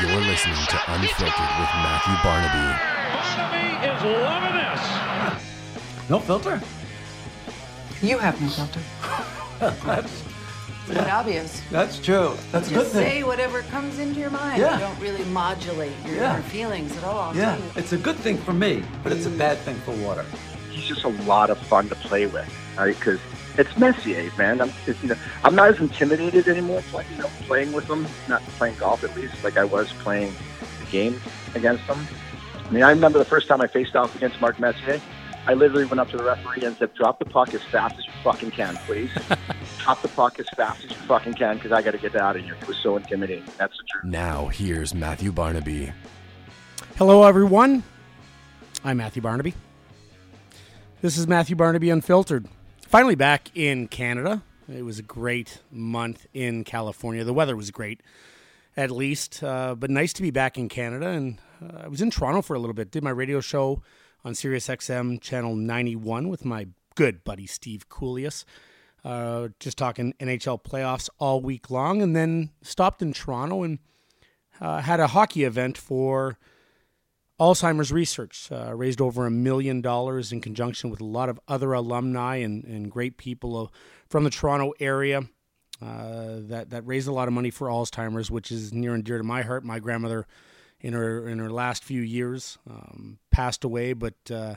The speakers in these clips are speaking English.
You're listening to Unfiltered with Matthew Barnaby. Barnaby is loving this. No filter? You have no filter. That's, But obvious. that's true. That's a good Just say whatever comes into your mind. Yeah. You don't really modulate your, Yeah. your feelings at all. I'm Yeah, telling it's a good thing for me, but it's a bad thing for water. he's just a lot of fun to play with, right? Because it's Messier, eh, man. I'm, it's, you know, I'm not as intimidated anymore, play, you know, playing with them, not playing golf at least, like I was playing the game against them. I mean, I remember the first time I faced off against Mark Messier. I literally went up to the referee and said, "Drop the puck as fast as you fucking can, please. Drop the puck as fast as you fucking can, because I got to get out of here." It was so intimidating. That's the truth. Now, here's Matthew Barnaby. Hello, everyone. I'm Matthew Barnaby. This is Matthew Barnaby Unfiltered. Finally back in Canada. It was a great month in California. The weather was great, at least, uh, but nice to be back in Canada. And uh, I was in Toronto for a little bit. Did my radio show on Sirius XM channel 91 with my good buddy Steve Kouleas. Uh, just talking NHL playoffs all week long, and then stopped in Toronto and uh, had a hockey event for Alzheimer's research uh, raised over a million dollars in conjunction with a lot of other alumni and, and great people uh, from the Toronto area uh, that that raised a lot of money for Alzheimer's, which is near and dear to my heart. My grandmother, in her in her last few years, um, passed away, but uh,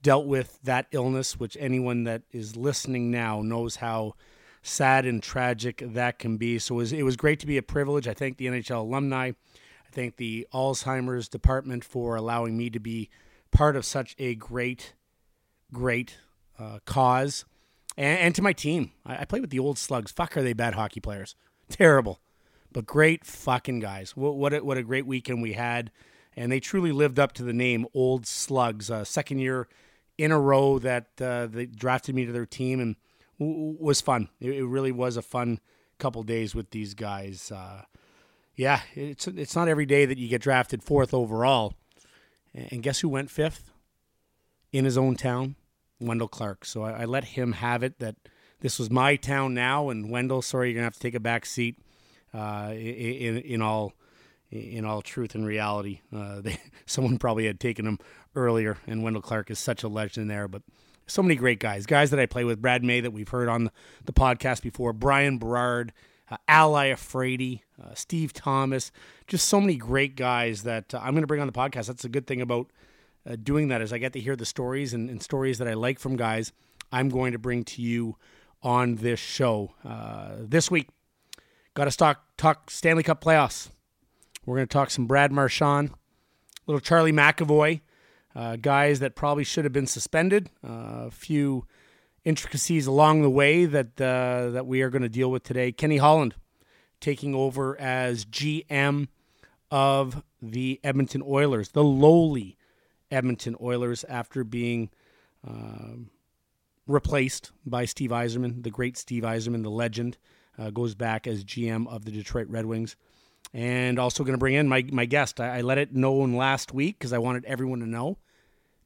dealt with that illness, which anyone that is listening now knows how sad and tragic that can be. So it was, it was great to be a privilege. I thank the NHL alumni. Thank the Alzheimer's department for allowing me to be part of such a great, great uh, cause. And, and to my team, I, I play with the old slugs. Fuck, are they bad hockey players? Terrible, but great fucking guys. What what a, what a great weekend we had, and they truly lived up to the name Old Slugs. Uh, second year in a row that uh, they drafted me to their team, and w- was fun. It, it really was a fun couple days with these guys. Uh, yeah, it's it's not every day that you get drafted fourth overall. And guess who went fifth? In his own town, Wendel Clark. So I, I let him have it that this was my town now, and Wendel, sorry, you're gonna have to take a back seat. Uh, in, in all in all truth and reality, uh, they, someone probably had taken him earlier, and Wendel Clark is such a legend there. But so many great guys, guys that I play with, Brad May that we've heard on the, podcast before, Bryan Berard, uh, Al Iafrate, uh, Steve Thomas, just so many great guys that uh, I'm going to bring on the podcast. That's a good thing about uh, doing that is I get to hear the stories and, and stories that I like from guys. I'm going to bring to you on this show uh, this week. Got to talk talk Stanley Cup playoffs. We're going to talk some Brad Marchand, little Charlie McAvoy, uh, guys that probably should have been suspended. A few intricacies along the way that uh, that we are going to deal with today. Kenny Holland taking over as GM of the Edmonton Oilers, the lowly Edmonton Oilers, after being um, replaced by Steve Yzerman, the great Steve Yzerman, the legend, uh, goes back as GM of the Detroit Red Wings. And also going to bring in my, my guest. I, I let it known last week because I wanted everyone to know.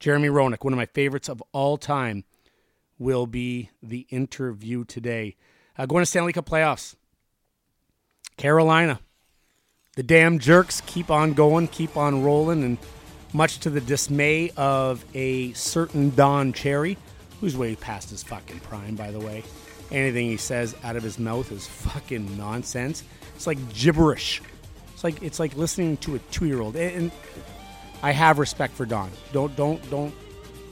Jeremy Roenick, one of my favorites of all time, will be the interview today. Uh, going to Stanley Cup playoffs. Carolina. The damn jerks keep on going, keep on rolling, and much to the dismay of a certain Don Cherry, who's way past his fucking prime, by the way. Anything he says out of his mouth is fucking nonsense. It's like gibberish. It's like it's like listening to a two-year-old. And I have respect for Don. Don't don't don't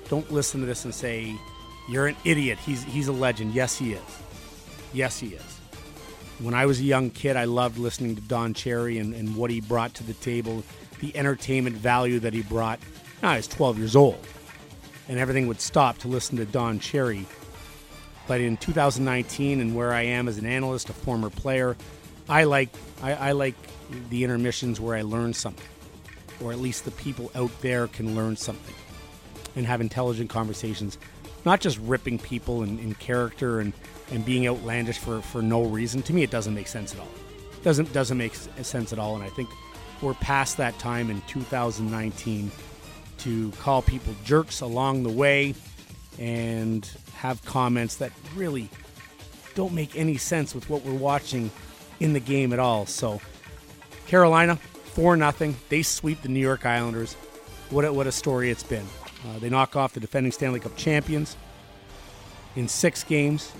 don't listen to this and say you're an idiot. He's he's a legend. Yes, he is. Yes, he is. When I was a young kid, I loved listening to Don Cherry and, and what he brought to the table, the entertainment value that he brought. I was 12 years old, and everything would stop to listen to Don Cherry. But in 2019, and where I am as an analyst, a former player, I like I, I like the intermissions where I learn something, or at least the people out there can learn something, and have intelligent conversations, not just ripping people in, in character and, and being outlandish for, for no reason. To me, it doesn't make sense at all. Doesn't doesn't make sense at all. And I think we're past that time in 2019 to call people jerks along the way and have comments that really don't make any sense with what we're watching in the game at all. So, Carolina 4 nothing. They sweep the New York Islanders. What a, what a story it's been. Uh, they knock off the defending Stanley Cup champions in six games.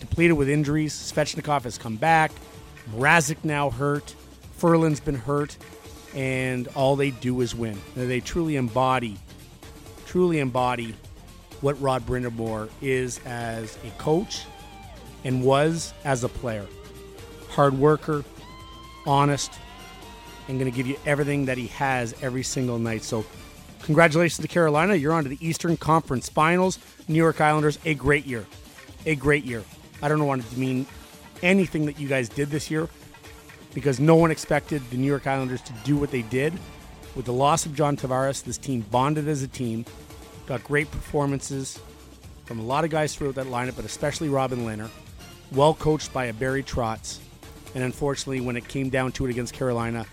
Depleted with injuries. Svechnikov has come back. Mrazek now hurt. Ferland's been hurt. And all they do is win. They truly embody, truly embody what Rod Brind'Amour is as a coach and was as a player. Hard worker, honest, and going to give you everything that he has every single night. So, congratulations to Carolina. You're on to the Eastern Conference Finals. New York Islanders, a great year. A great year. I don't want to mean anything that you guys did this year because no one expected the New York Islanders to do what they did. With the loss of John Tavares, this team bonded as a team, got great performances from a lot of guys throughout that lineup, but especially Robin Lehner. Well coached by a Barry Trotz. And unfortunately, when it came down to it against Carolina,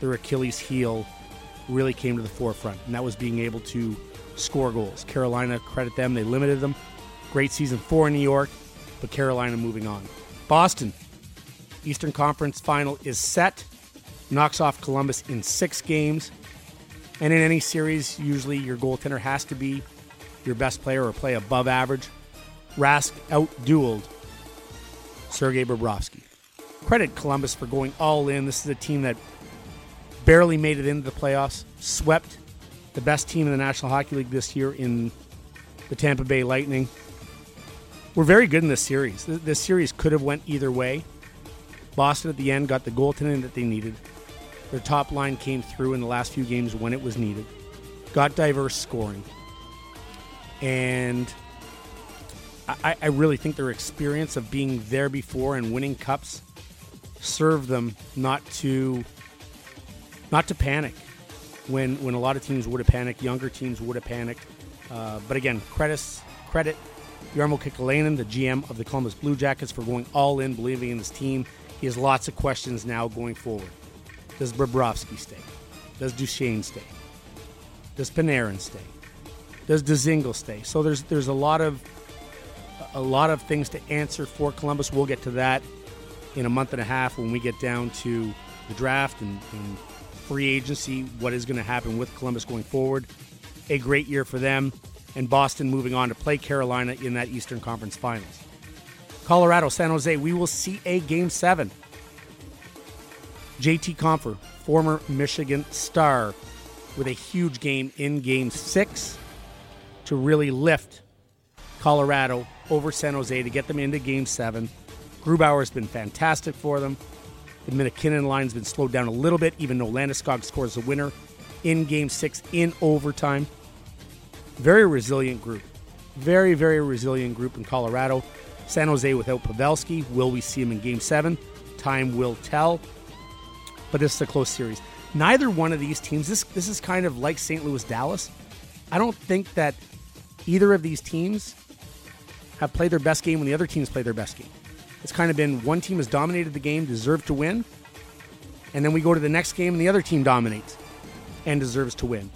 their Achilles heel really came to the forefront, and that was being able to score goals. Carolina, credit them, they limited them. Great season for in New York, but Carolina moving on. Boston, Eastern Conference final is set, knocks off Columbus in six games. And in any series, usually your goaltender has to be your best player or play above average. Rask outdueled Sergei Bobrovsky. Credit Columbus for going all in. This is a team that barely made it into the playoffs, swept the best team in the National Hockey League this year in the Tampa Bay Lightning. We're very good in this series. This series could have went either way. Boston at the end got the goaltending that they needed. Their top line came through in the last few games when it was needed. Got diverse scoring. And I, I really think their experience of being there before and winning cups served them not to not to panic when when a lot of teams would have panicked, younger teams would have panicked. Uh, but again, credits credit Jarmo Kekalainen, the GM of the Columbus Blue Jackets, for going all in, believing in this team. He has lots of questions now going forward. Does Bobrovsky stay? Does Duchene stay? Does Panarin stay? Does Dzingel stay? So there's there's a lot of a lot of things to answer for Columbus. We'll get to that in a month and a half when we get down to the draft and, and free agency. What is going to happen with Columbus going forward? A great year for them, and Boston moving on to play Carolina in that Eastern Conference Finals. Colorado, San Jose, we will see a game seven. JT Compher, former Michigan star, with a huge game in game six to really lift Colorado over San Jose to get them into game seven. Grubauer has been fantastic for them. The MacKinnon line's been slowed down a little bit, even though Landeskog scores the winner in game six in overtime. Very resilient group. Very, very resilient group in Colorado. San Jose without Pavelski. Will we see him in game seven? Time will tell. But this is a close series. Neither one of these teams, this this is kind of like St. Louis Dallas. I don't think that either of these teams have played their best game when the other teams play their best game. It's kind of been one team has dominated the game, deserved to win, and then we go to the next game and the other team dominates and deserves to win.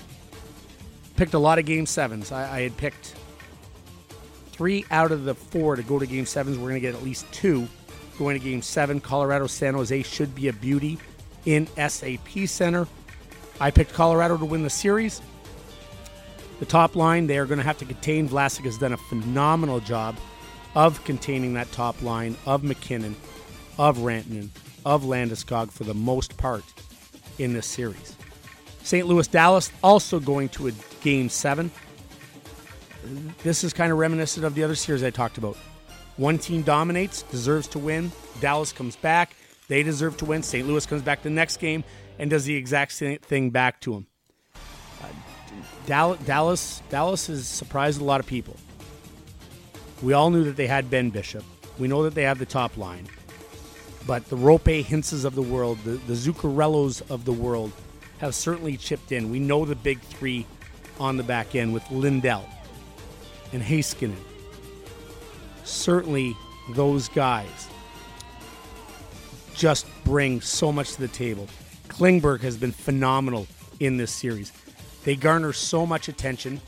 Picked a lot of game sevens. I, I had picked three out of the four to go to game sevens. We're going to get at least two going to game seven. Colorado San Jose should be a beauty in SAP Center. I picked Colorado to win the series. The top line, they are going to have to contain. Vlasic has done a phenomenal job of containing that top line of MacKinnon, of Rantanen, of Landeskog for the most part in this series. St. Louis Dallas also going to a game seven. This is kind of reminiscent of the other series I talked about. One team dominates, deserves to win. Dallas comes back, they deserve to win. St. Louis comes back the next game and does the exact same thing back to them. Uh, Dallas, Dallas, Dallas has surprised a lot of people. We all knew that they had Ben Bishop. We know that they have the top line. But the Roope Hintzes of the world, the, the Zuccarellos of the world, have certainly chipped in. We know the big three on the back end with Lindell and Heiskanen. Certainly, those guys just bring so much to the table. Klingberg has been phenomenal in this series. They garner so much attention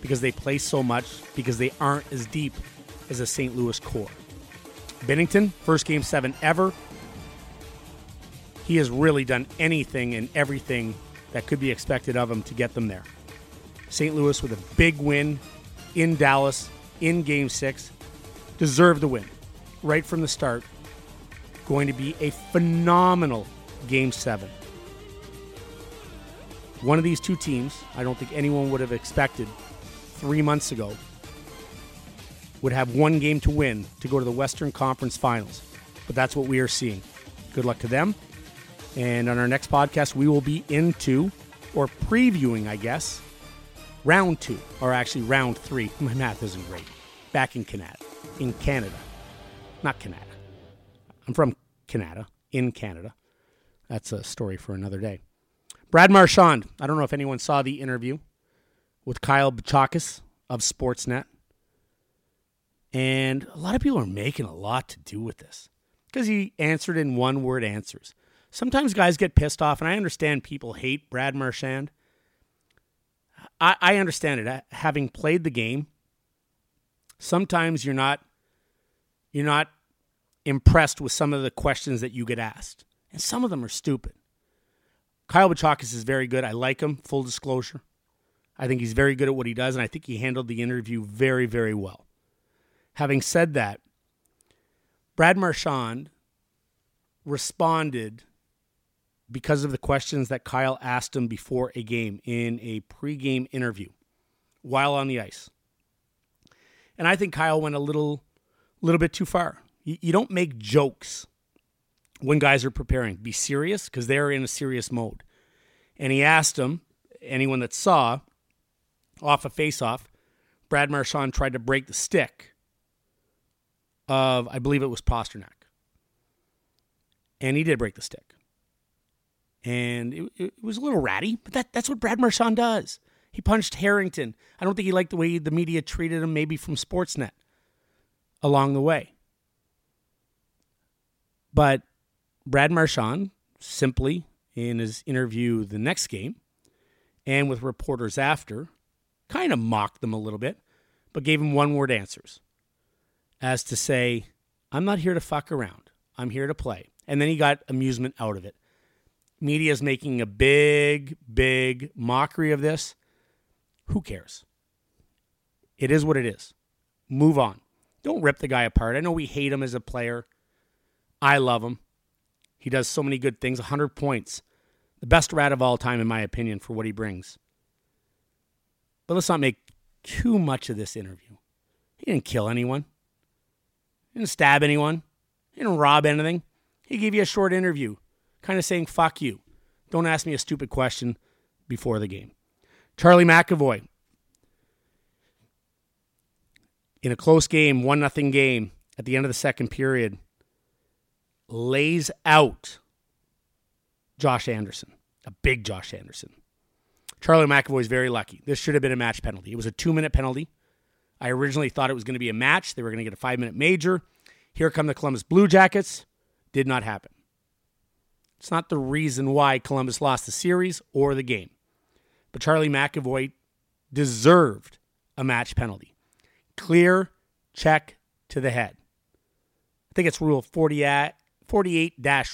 because they play so much, because they aren't as deep as a St. Louis core. Binnington, first game seven ever. he has really done anything and everything that could be expected of him to get them there. St. Louis with a big win in Dallas in game six. Deserved the win right from the start. Going to be a phenomenal game seven. One of these two teams, I don't think anyone would have expected three months ago, would have one game to win to go to the Western Conference Finals. But that's what we are seeing. Good luck to them. And on our next podcast, we will be into or previewing, I guess, round two, or actually round three. My math isn't great. Back in Canada. In Canada. Not Canada. I'm from Canada, in Canada. That's a story for another day. Brad Marchand. I don't know if anyone saw the interview with Kyle Bukauskas of Sportsnet. And a lot of people are making a lot to do with this because he answered in one word answers. Sometimes guys get pissed off, and I understand people hate Brad Marchand. I, I understand it. Having played the game, sometimes you're not you're not impressed with some of the questions that you get asked, and some of them are stupid. Kyle Bukauskas is very good. I like him. Full disclosure, I think he's very good at what he does, and I think he handled the interview very, very well. Having said that, Brad Marchand responded because of the questions that Kyle asked him before a game in a pregame interview while on the ice. And I think Kyle went a little little bit too far. You, you don't make jokes when guys are preparing. Be serious because they're in a serious mode. And he asked him, anyone that saw off a face-off, Brad Marchand tried to break the stick of, I believe it was Pastrnak. And he did break the stick and it, it, was a little ratty, but that, that's what Brad Marchand does. He punched Harrington. I don't think he liked the way the media treated him, maybe from Sportsnet along the way. But Brad Marchand simply, in his interview the next game and with reporters after, kind of mocked them a little bit, but gave him one word answers as to say, I'm not here to fuck around. I'm here to play. And then he got amusement out of it media is making a big, big mockery of this. Who cares? It is what it is. Move on. Don't rip the guy apart. I know we hate him as a player. I love him. He does so many good things 100 points. The best rat of all time, in my opinion, for what he brings. But let's not make too much of this interview. He didn't kill anyone, he didn't stab anyone, he didn't rob anything. He gave you a short interview kind of saying, fuck you. Don't ask me a stupid question before the game. Charlie McAvoy. In a close game, 1 nothing game, at the end of the second period, lays out Josh Anderson, a big Josh Anderson. Charlie McAvoy is very lucky. This should have been a match penalty. It was a two minute penalty. I originally thought it was going to be a match. They were going to get a five minute major. Here come the Columbus Blue Jackets. Did not happen. It's not the reason why Columbus lost the series or the game. But Charlie McAvoy deserved a match penalty. Clear check to the head. I think it's rule 48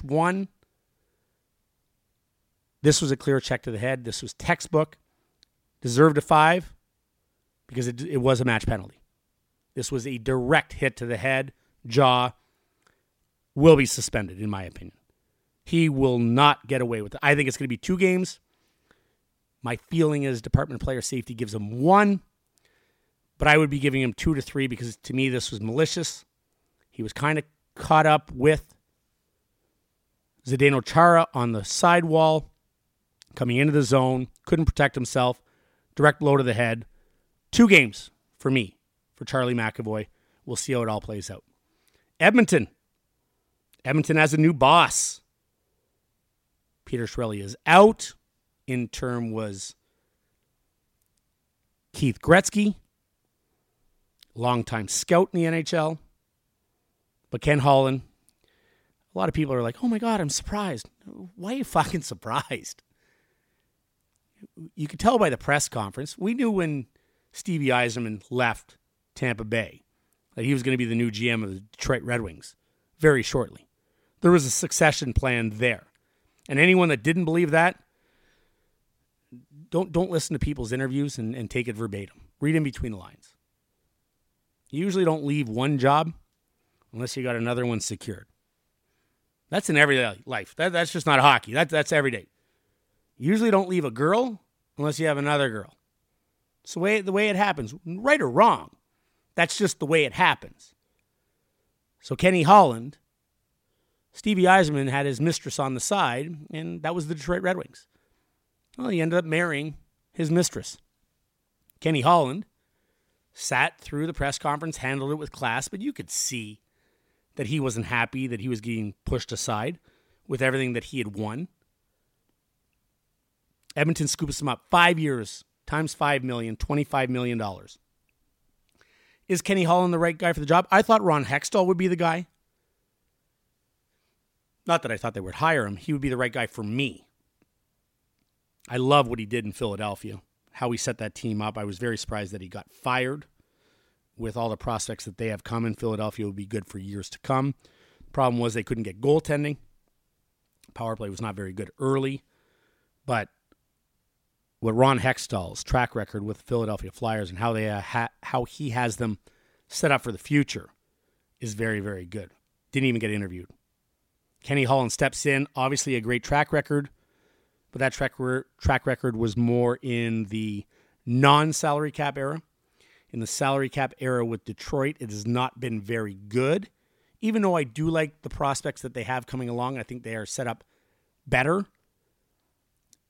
1. This was a clear check to the head. This was textbook. Deserved a five because it, it was a match penalty. This was a direct hit to the head, jaw. Will be suspended, in my opinion. He will not get away with it. I think it's going to be two games. My feeling is Department of Player Safety gives him one, but I would be giving him two to three because to me this was malicious. He was kind of caught up with Zdeno Chara on the sidewall, coming into the zone, couldn't protect himself, direct blow to the head. Two games for me, for Charlie McAvoy. We'll see how it all plays out. Edmonton. Edmonton has a new boss. Peter Chiarelli is out. In term was Keith Gretzky, longtime scout in the NHL. But Ken Holland, a lot of people are like, oh my God, I'm surprised. Why are you fucking surprised? You could tell by the press conference. We knew when Stevie Yzerman left Tampa Bay that he was going to be the new GM of the Detroit Red Wings very shortly. There was a succession plan there. And anyone that didn't believe that, don't don't listen to people's interviews and, and take it verbatim. Read in between the lines. You usually don't leave one job unless you got another one secured. That's in everyday life. That, that's just not hockey. That, that's every day. You usually don't leave a girl unless you have another girl. It's the way, the way it happens, right or wrong. That's just the way it happens. So Kenny Holland, Stevie Yzerman had his mistress on the side, and that was the Detroit Red Wings. Well, he ended up marrying his mistress. Kenny Holland sat through the press conference, handled it with class, but you could see that he wasn't happy that he was getting pushed aside with everything that he had won. Edmonton scoops him up five years times five million, $25 million. Is Kenny Holland the right guy for the job? I thought Ron Hextall would be the guy. Not that I thought they would hire him. He would be the right guy for me. I love what he did in Philadelphia, how he set that team up. I was very surprised that he got fired with all the prospects that they have come in Philadelphia would be good for years to come. Problem was they couldn't get goaltending. Power play was not very good early, but what Ron Hextall's track record with Philadelphia Flyers and how they uh, ha- how he has them set up for the future is very very good. Didn't even get interviewed. Kenny Holland steps in, obviously a great track record, but that track, re- track record was more in the non-salary cap era. In the salary cap era with Detroit, it has not been very good. Even though I do like the prospects that they have coming along, I think they are set up better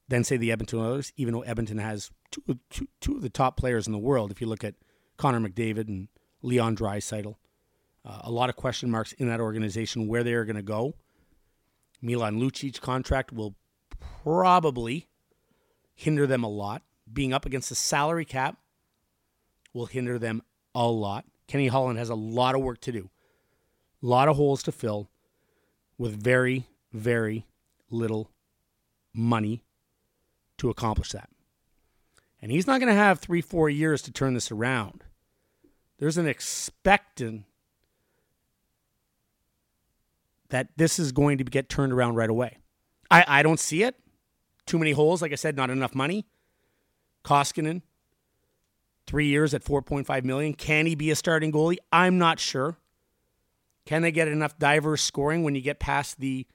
than say the Edmonton Oilers, even though Edmonton has two, two, two of the top players in the world. If you look at Connor McDavid and Leon Draisaitl, uh, a lot of question marks in that organization where they are going to go. Milan Lucic's contract will probably hinder them a lot. Being up against the salary cap will hinder them a lot. Kenny Holland has a lot of work to do, a lot of holes to fill with very, very little money to accomplish that. And he's not going to have three, four years to turn this around. There's an expectant that this is going to get turned around right away. I, I don't see it. Too many holes, like I said, not enough money. Koskinen, three years at 4.5 million. Can he be a starting goalie? I'm not sure. Can they get enough diverse scoring when you get past the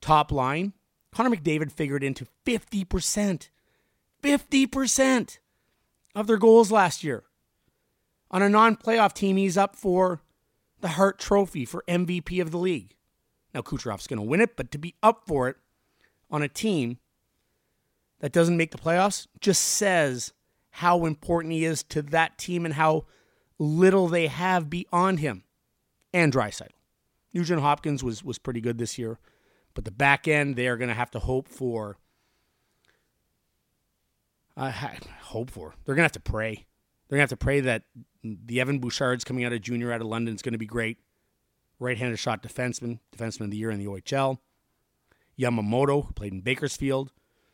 top line? Connor McDavid figured into 50%. 50% of their goals last year. On a non playoff team, he's up for the Hart Trophy for MVP of the league. Now, Kucherov's going to win it, but to be up for it on a team that doesn't make the playoffs just says how important he is to that team and how little they have beyond him and Draisaitl. Nugent Hopkins was was pretty good this year, but the back end they are going to have to hope for. Uh, hope for. They're going to have to pray. They're going to have to pray that the Evan Bouchard's coming out of junior out of London is going to be great. Right-handed shot defenseman, defenseman of the year in the OHL. Yamamoto, who played in Bakersfield,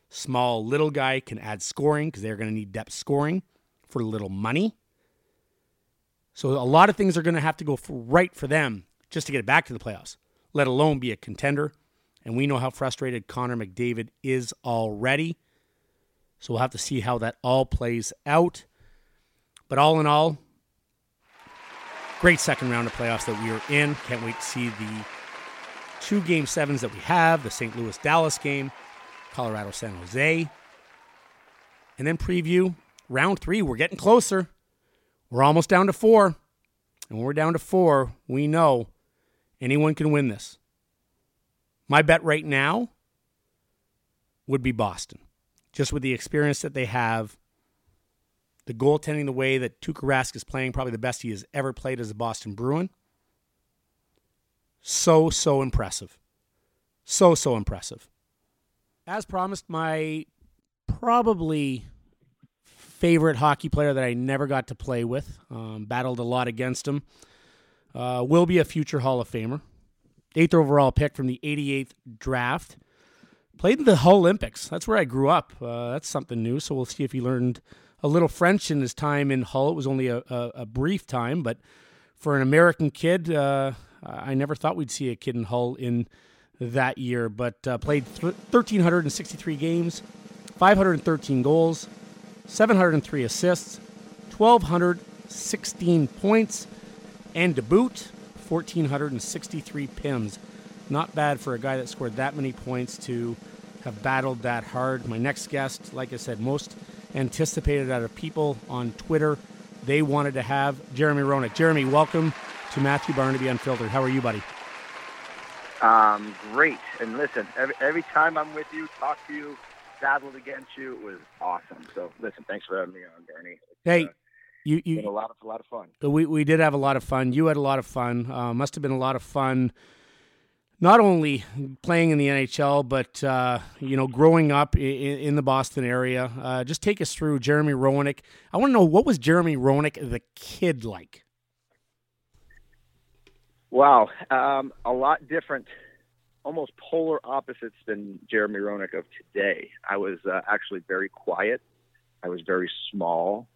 small little guy can add scoring because they're going to need depth scoring for little money. So a lot of things are going to have to go right for them just to get it back to the playoffs, let alone be a contender. And we know how frustrated Connor McDavid is already. So we'll have to see how that all plays out. But all in all, great second round of playoffs that we are in. Can't wait to see the two game sevens that we have the St. Louis Dallas game, Colorado San Jose. And then preview round three. We're getting closer. We're almost down to four. And when we're down to four, we know anyone can win this. My bet right now would be Boston, just with the experience that they have, the goaltending, the way that Tuukka Rask is playing, probably the best he has ever played as a Boston Bruin. So, so impressive. So, so impressive. As promised, my probably favorite hockey player that I never got to play with, um, battled a lot against him, uh, will be a future Hall of Famer. Eighth overall pick from the 88th draft. Played in the Hull Olympics. That's where I grew up. Uh, that's something new. So we'll see if he learned a little French in his time in Hull. It was only a, a, a brief time, but for an American kid, uh, I never thought we'd see a kid in Hull in that year, but uh, played th- 1,363 games, 513 goals, 703 assists, 1,216 points, and to boot, 1,463 PIMs. Not bad for a guy that scored that many points to have battled that hard. My next guest, like I said, most anticipated out of people on Twitter, they wanted to have Jeremy Roenick. Jeremy, welcome to Matthew Barnaby Unfiltered. How are you, buddy? Um, great. And listen, every, every time I'm with you, talk to you, battled against you, it was awesome. So listen, thanks for having me on, Bernie. Hey, uh, you, been a lot of a lot of fun. we, we did have a lot of fun. You had a lot of fun. Uh, must have been a lot of fun not only playing in the NHL, but uh, you know, growing up in, in the Boston area. Uh, just take us through Jeremy Roenick. I want to know what was Jeremy Roenick the kid like? Wow, um, a lot different, almost polar opposites than Jeremy Roenick of today. I was uh, actually very quiet. I was very small.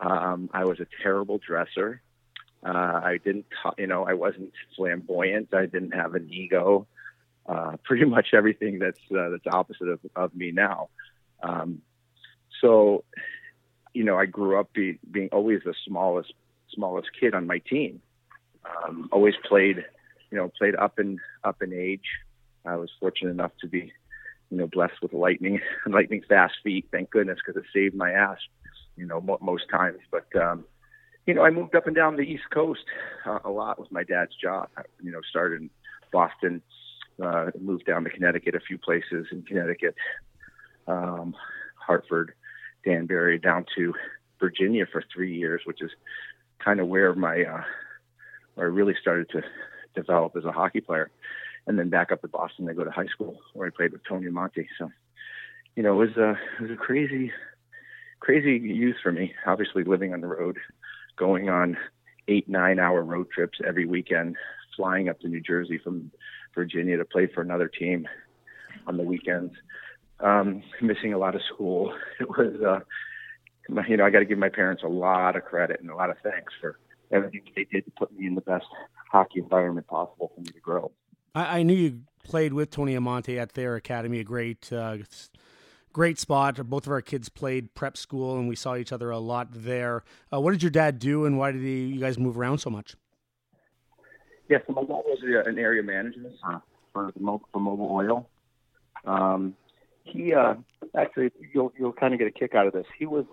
Um, I was a terrible dresser. Uh, I didn't, you know, I wasn't flamboyant. I didn't have an ego. Uh, pretty much everything that's uh, that's opposite of, of me now. Um, so, you know, I grew up be, being always the smallest smallest kid on my team. Um, always played, you know, played up in up in age. I was fortunate enough to be, you know, blessed with lightning lightning fast feet. Thank goodness, because it saved my ass, you know, mo- most times. But um, you know, I moved up and down the East Coast uh, a lot with my dad's job. I, you know, started in Boston, uh, moved down to Connecticut, a few places in Connecticut, um, Hartford, Danbury, down to Virginia for three years, which is kind of where my uh, where I really started to develop as a hockey player. And then back up to Boston to go to high school where I played with Tony Amonte. So, you know, it was a it was a crazy, crazy youth for me. Obviously, living on the road, going on eight nine hour road trips every weekend, flying up to New Jersey from Virginia to play for another team on the weekends, um, missing a lot of school. It was, uh, you know, I got to give my parents a lot of credit and a lot of thanks for everything they did to put me in the best hockey environment possible for me to grow. I, I knew you played with Tony Amonte at their academy, a great, uh, great spot. Both of our kids played prep school, and we saw each other a lot there. Uh, what did your dad do, and why did he, you guys move around so much? Yeah, so my dad was uh, an area manager for for Mobil Oil. Um, he uh, actually, you'll you'll kind of get a kick out of this. He was,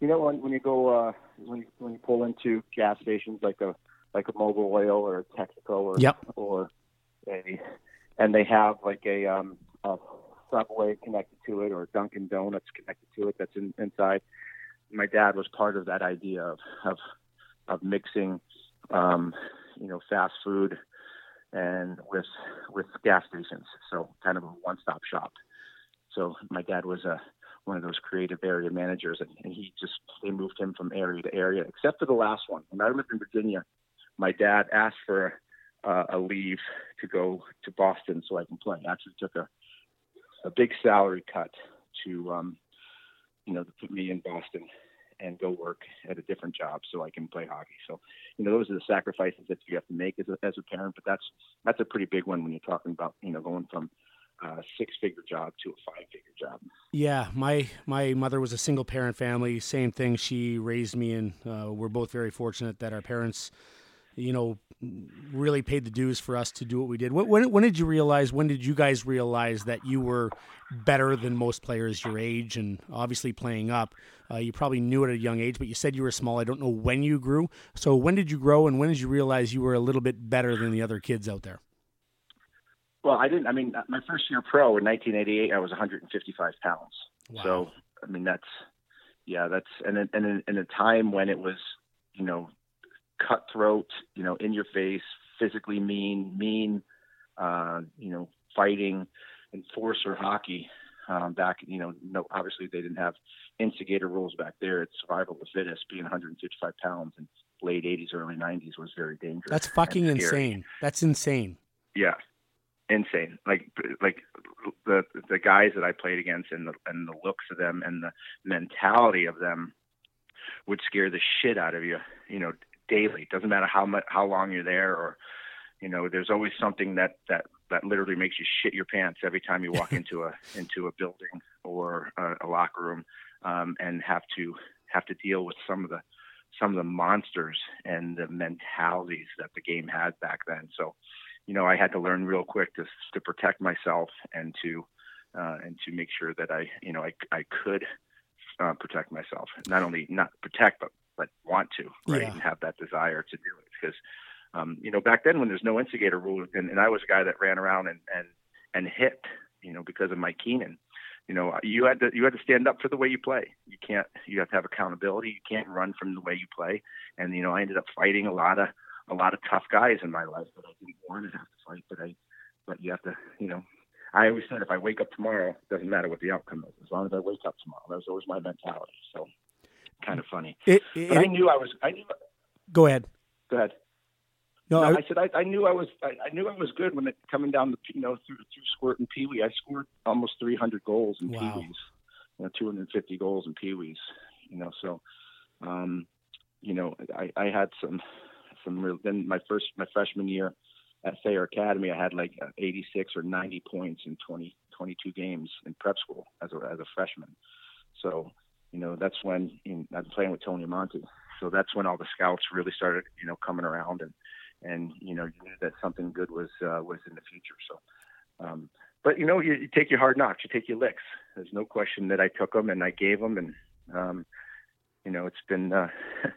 you know, when when you go uh, when you, when you pull into gas stations like a like a Mobil Oil or a Texaco or Yep. or a, and they have like a um a Subway connected to it or Dunkin' Donuts connected to it that's in, inside. My dad was part of that idea of of of mixing um, you know, fast food and with with gas stations. So kind of a one stop shop. So my dad was a one of those creative area managers, and, and he just they moved him from area to area, except for the last one. When I lived in Virginia, my dad asked for uh, a leave to go to Boston so I can play. Actually, took a a big salary cut to um, you know to put me in Boston and go work at a different job so I can play hockey. So, you know, those are the sacrifices that you have to make as a, as a parent. But that's that's a pretty big one when you're talking about you know going from a six figure job to a five figure job. Yeah, my my mother was a single parent family. Same thing. She raised me, and uh, we're both very fortunate that our parents, you know, really paid the dues for us to do what we did. When when, when did you realize? When did you guys realize that you were better than most players your age? And obviously, playing up, uh, you probably knew at a young age. But you said you were small. I don't know when you grew. So when did you grow, and when did you realize you were a little bit better than the other kids out there? Well, I didn't. I mean, my first year pro in 1988, I was 155 pounds. Wow. So, I mean, that's yeah, that's and and in a time when it was, you know, cutthroat, you know, in your face, physically mean, mean, uh, you know, fighting, enforcer hockey. Um, back, you know, no, obviously they didn't have instigator rules back there. It's survival of the fittest. Being 155 pounds in late 80s, early 90s was very dangerous. That's fucking insane. That's insane. Yeah, insane. Like like the the guys that I played against and the and the looks of them and the mentality of them would scare the shit out of you. You know, daily. It Doesn't matter how much how long you're there or you know, there's always something that that that literally makes you shit your pants every time you walk into a into a building or a, a locker room, um, and have to have to deal with some of the some of the monsters and the mentalities that the game had back then. So, you know, I had to learn real quick to to protect myself and to uh, and to make sure that I, you know, I I could uh, protect myself. Not only not protect, but but want to, right, Yeah. and have that desire to do it. Because, um, you know, back then when there's no instigator rule, and, and I was a guy that ran around and and and hit, you know, because of my Keenan. You know, you had to you had to stand up for the way you play. You can't. You have to have accountability. You can't run from the way you play. And you know, I ended up fighting a lot of a lot of tough guys in my life that I didn't want to have to fight, but I, but you have to, you know. I always said if I wake up tomorrow, it doesn't matter what the outcome is, as long as I wake up tomorrow. That was always my mentality. So, kind of funny. It, But I knew I was. I knew. go ahead. Go ahead. No, No, I, I said I, I knew I was I, I knew I was good when it coming down the you know through through squirt and pee wee. I scored almost 300 goals in Wow. pee wees, you know 250 goals in pee wees. You know so, um, you know I, I had some some real. Then my first my freshman year at Thayer Academy, I had like uh, 86 or 90 points in 20 22 games in prep school as a as a freshman. So you know that's when in, I'm playing with Tony Amonte. So that's when all the scouts really started you know coming around and and you know you knew that something good was uh, was in the future. So, um, but you know you, you take your hard knocks, you take your licks. There's no question that I took them and I gave them, and um, you know it's been uh,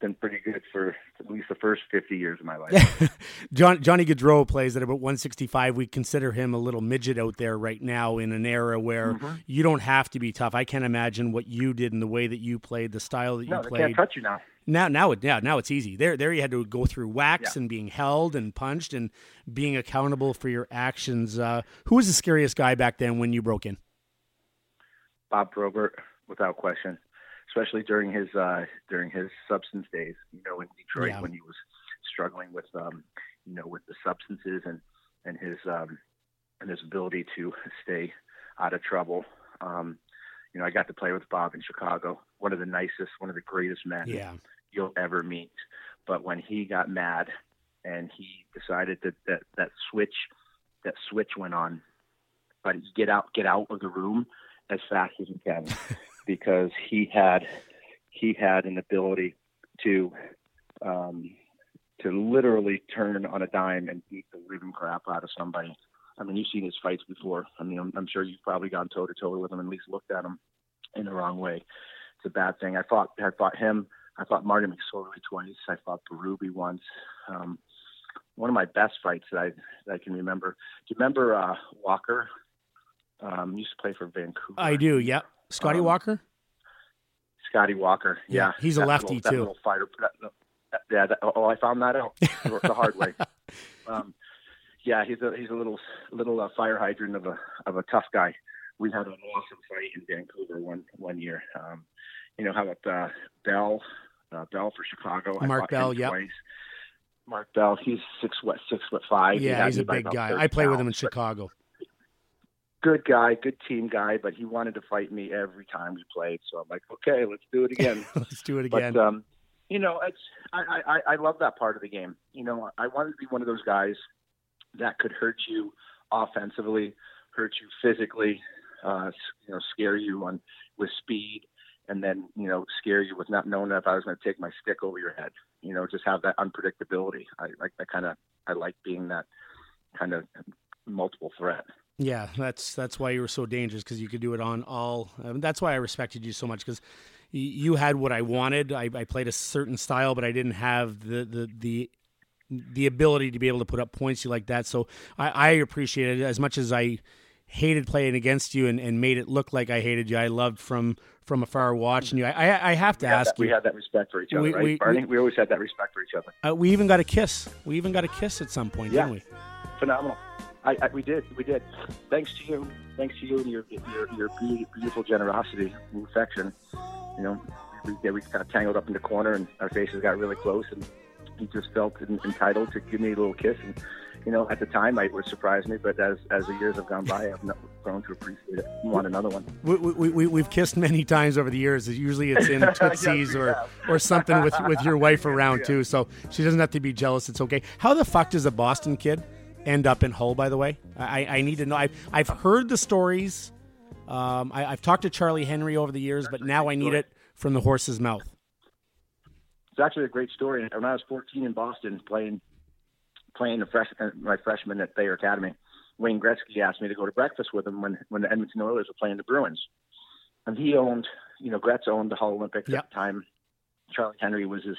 been pretty good for at least the first 50 years of my life. John, Johnny Gaudreau plays at about 165. We consider him a little midget out there right now in an era where Mm-hmm. you don't have to be tough. I can't imagine what you did and the way that you played, the style that you no, they played. can't touch you now. Now, now, it, yeah, now it's easy. There, there, you had to go through whacks and being held and punched and being accountable for your actions. Uh, who was the scariest guy back then when you broke in? Bob Probert, without question, especially during his uh, during his substance days. You know, in Detroit Yeah. when he was struggling with um, you know with the substances and and his um, and his ability to stay out of trouble. Um, you know, I got to play with Bob in Chicago. One of the nicest, one of the greatest men Yeah, you'll ever meet. But when he got mad and he decided that that, that switch that switch went on, but get out get out of the room as fast as you can because he had he had an ability to um, to literally turn on a dime and beat the living crap out of somebody. I mean, you've seen his fights before. I mean, I'm, I'm sure you've probably gone toe to toe with him and at least looked at him in the wrong way. It's a bad thing. I fought I fought him. I fought Marty McSorley twice. I fought Baruby once. Um, one of my best fights that I that I can remember. Do you remember uh, Walker? Um, used to play for Vancouver. I do. Yeah, Scotty Um, Walker. Scotty Walker. Yeah, Yeah, he's a lefty, little, too. Fighter. That, that, yeah. That, oh, I found that out the hard way. Um, yeah, he's a he's a little little uh, fire hydrant of a of a tough guy. We had an awesome fight in Vancouver one one year. Um, you know how about uh, Bell? Uh, Bell for Chicago. Mark Bell, twice. Mark Bell. He's six what six foot five. Yeah, had he's a big guy. I play with him in but Chicago. Good guy, good team guy, but he wanted to fight me every time we played. So I'm like, okay, let's do it again. Let's do it again. But um, you know, it's I, I I love that part of the game. You know, I wanted to be one of those guys that could hurt you offensively, hurt you physically, uh, you know, scare you on with speed, and then you know, scare you with not knowing if I was going to take my stick over your head. You know, just have that unpredictability. I like I kind of I like being that kind of multiple threat. Yeah, that's that's why you were so dangerous because you could do it on all. Um, that's why I respected you so much because you had what I wanted. I, I played a certain style, but I didn't have the the the the ability to be able to put up points you like that. So I, I appreciate it as much as I hated playing against you and, and made it look like I hated you. I loved from from afar watching you. I I, I have to ask that, we had that respect for each other, We- right, we- Barney? we- We, always had that respect for each other. Uh, we even got a kiss. We even got a kiss at some point, Yeah. didn't we? phenomenal. I, I, we did, we did. Thanks to you, thanks to you and your your, your beautiful generosity and affection. You know, we, yeah, we kind of tangled up in the corner, and our faces got really close, and he just felt entitled to give me a little kiss. And you know, at the time, it would surprise me, but as as the years have gone by, I've grown to appreciate it. and want another one. We, we, we, we've kissed many times over the years. Usually it's in Tootsies we or, have. or something with, with your wife around too. So she doesn't have to be jealous. It's okay. How the fuck does a Boston kid end up in Hull? By the way, I, I need to know. I've I've heard the stories. Um, I, I've talked to Charlie Henry over the years, but now I need it from the horse's mouth. It's actually a great story. When I was 14 in Boston playing playing the fresh, uh, my freshman at Thayer Academy, Wayne Gretzky asked me to go to breakfast with him when when the Edmonton Oilers were playing the Bruins, and he owned, you know, Gretz owned the Hull Olympics Yep. at the time. Charlie Henry was his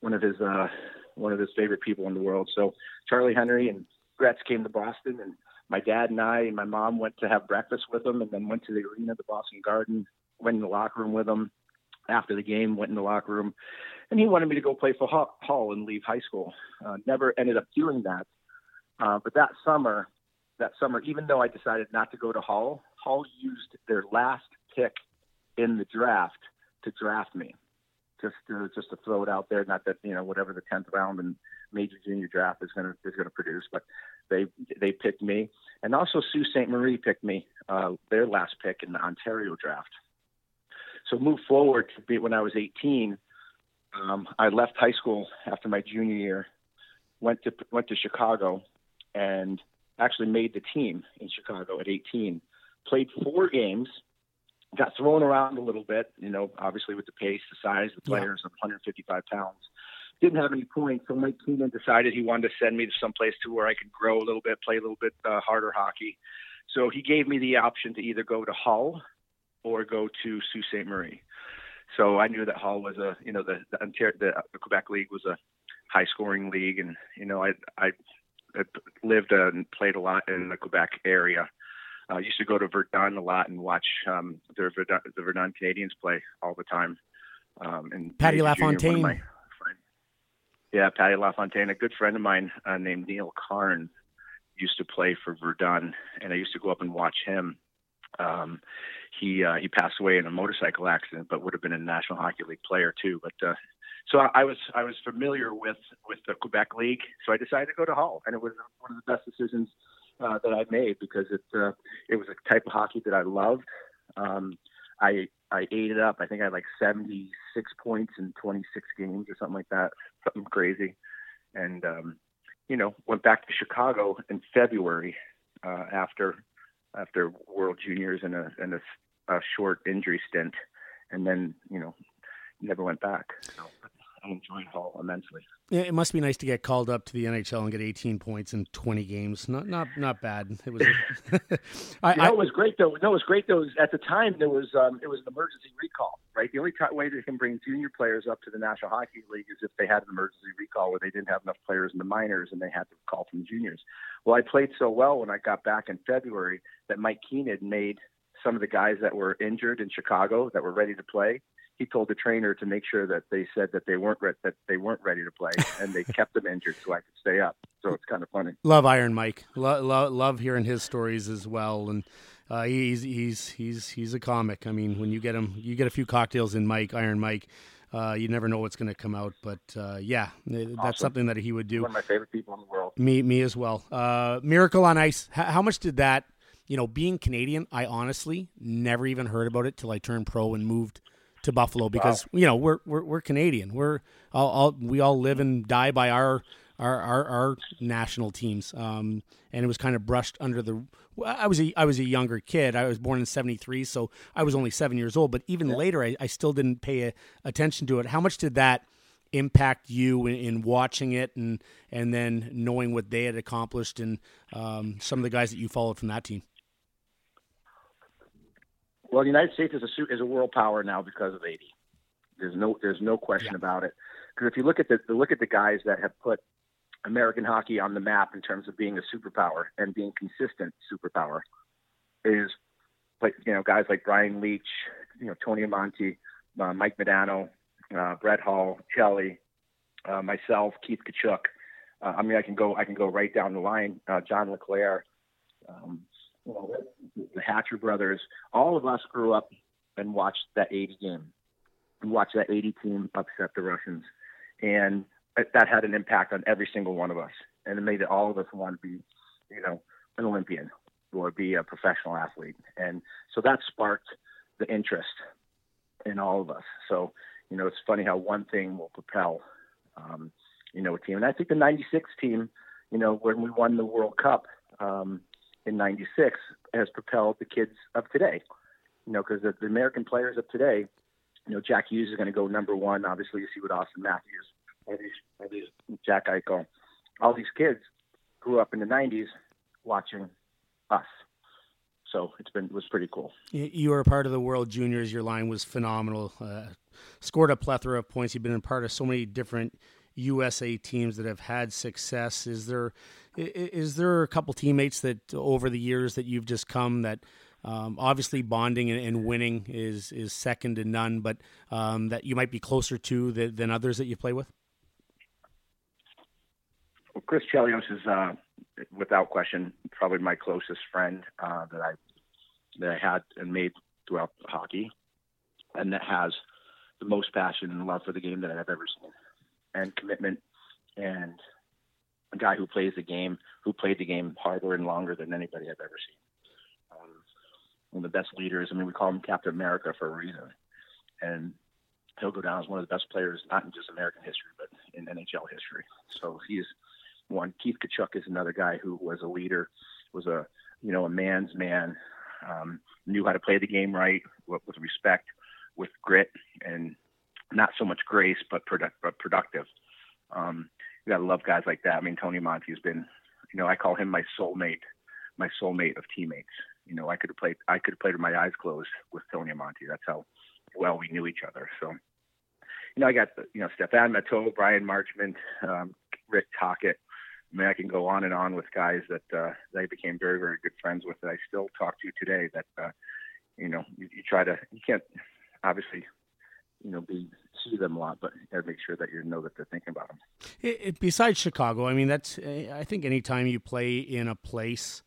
one of his uh, one of his favorite people in the world. So Charlie Henry and Gretz came to Boston, and my dad and I and my mom went to have breakfast with them, and then went to the arena, the Boston Garden, went in the locker room with him after the game, went in the locker room, and he wanted me to go play for Hull and leave high school. Uh, never ended up doing that, uh, but that summer, that summer, even though I decided not to go to Hull, Hull used their last pick in the draft to draft me just to just to throw it out there. Not that you know whatever the tenth round and major junior draft is going to is going to produce, but they they picked me, and also Sault Ste. Marie picked me, uh, their last pick in the Ontario draft. So move forward to be when I was 18. Um, I left high school after my junior year, went to went to Chicago, and actually made the team in Chicago at 18. Played four games, got thrown around a little bit, you know, obviously with the pace, the size, the players, I'm 155 pounds. Didn't have any points, so Mike Keenan decided he wanted to send me to someplace to where I could grow a little bit, play a little bit uh, harder hockey. So he gave me the option to either go to Hull or go to Sault Ste. Marie. So I knew that Hull was a, you know, the the, Ontario, the, the Quebec League was a high scoring league, and you know, I I, lived uh, and played a lot in the Quebec area. I uh, used to go to Verdun a lot and watch um, the Verdun, the Verdun Canadiens play all the time. Um, and Patty Junior, LaFontaine. my Yeah, Patty LaFontaine. A good friend of mine uh, named Neil Karn used to play for Verdun, and I used to go up and watch him. Um, he uh, he passed away in a motorcycle accident, but would have been a National Hockey League player too. But uh, so I, I was I was familiar with with the Quebec League, so I decided to go to Hull, and it was one of the best decisions uh, that I made because it uh, it was a type of hockey that I loved. Um, I I ate it up. I think I had like 76 points in 26 games or something like that, something crazy. And um, you know, went back to Chicago in February uh, after after World Juniors and a and a, a short injury stint, and then you know never went back. So I enjoyed Hull immensely. Yeah, it must be nice to get called up to the NHL and get 18 points in 20 games. Not not not bad. It was. I, You know, I, it was great though. No, it was great though. At the time, there was um, it was an emergency recall, right? The only ti way they can bring junior players up to the National Hockey League is if they had an emergency recall where they didn't have enough players in the minors and they had to call from juniors. Well, I played so well when I got back in February that Mike Keenan made some of the guys that were injured in Chicago that were ready to play. He told the trainer to make sure that they said that they weren't re- that they weren't ready to play, and they kept them injured so I could stay up. So it's kind of funny. love Iron Mike. Lo- lo- love hearing his stories as well. And uh, he's he's he's he's a comic. I mean, when you get him, you get a few cocktails in Mike, Iron Mike. Uh, you never know what's going to come out, but uh, yeah, that's something that he would do. One of my favorite people in the world. Me, me as well. Uh, Miracle on Ice. H- how much did that? You know, being Canadian, I honestly never even heard about it till I turned pro and moved to Buffalo because you know we're we're, we're Canadian. We're all, all we all live and die by our our our, our national teams. Um, and it was kind of brushed under the. I was a I was a younger kid. I was born in '73, so I was only seven years old. But even later, I, I still didn't pay a, attention to it. How much did that? impact you in, in watching it and and then knowing what they had accomplished and um, some of the guys that you followed from that team? Well, the United States is a is a world power now because of 80. There's no there's no question about it. Because if you look at the look at the guys that have put American hockey on the map in terms of being a superpower and being consistent superpower, is like you know guys like Brian Leetch, you know Tony Amonte, uh, Mike Modano, uh, Brett Hull, Kelly, uh, myself, Keith Tkachuk. Uh, I mean, I can go I can go right down the line. Uh, John LeClair. Um, the Hatcher brothers, all of us grew up and watched that 80 game. We watched that 80 team upset the Russians. And that had an impact on every single one of us. And it made it, all of us want to be, you know, an Olympian or be a professional athlete. And so that sparked the interest in all of us. So, you know, it's funny how one thing will propel, um, you know, a team. And I think the 96 team, you know, when we won the World Cup um, in '96, has propelled the kids of today. You know, because the, the American players of today, you know, Jack Hughes is going to go number one. Obviously, you see what Auston Matthews, all Jack Eichel, all these kids grew up in the '90s watching us. So it's been it was pretty cool. You were a part of the World Juniors. Your line was phenomenal. Uh, scored a plethora of points. You've been a part of so many different USA teams that have had success. Is there is there a couple teammates that over the years that you've just come that um, obviously bonding and, and winning is is second to none, but um, that you might be closer to than, than others that you play with? Well, Chris Chelios is, uh, without question, probably my closest friend uh, that I that I had and made throughout hockey, and that has the most passion and love for the game that I've ever seen, and commitment, and a guy who plays the game, who played the game harder and longer than anybody I've ever seen. Um, one of the best leaders. I mean, we call him Captain America for a reason, and he'll go down as one of the best players, not in just American history, but in NHL history. So he's one. Keith Tkachuk is another guy who was a leader, was a you know a man's man, um, knew how to play the game right with, with respect, with grit, and not so much grace, but, product, but productive. Um, you gotta love guys like that. I mean, Tony Amonte's been, you know, I call him my soulmate, my soulmate of teammates. You know, I could have played, I could have played with my eyes closed with Tony Amonte. That's how well we knew each other. So, you know, I got you know Stefan Matteau, Bryan Marchment, um, Rick Tocchet. I mean, I can go on and on with guys that uh, that I became very, very good friends with that I still talk to today. That uh, you know, you, you try to, you can't obviously, you know, be see them a lot, but got to make sure that you know that they're thinking about them. It, it, besides Chicago, I mean, that's I think anytime you play in a place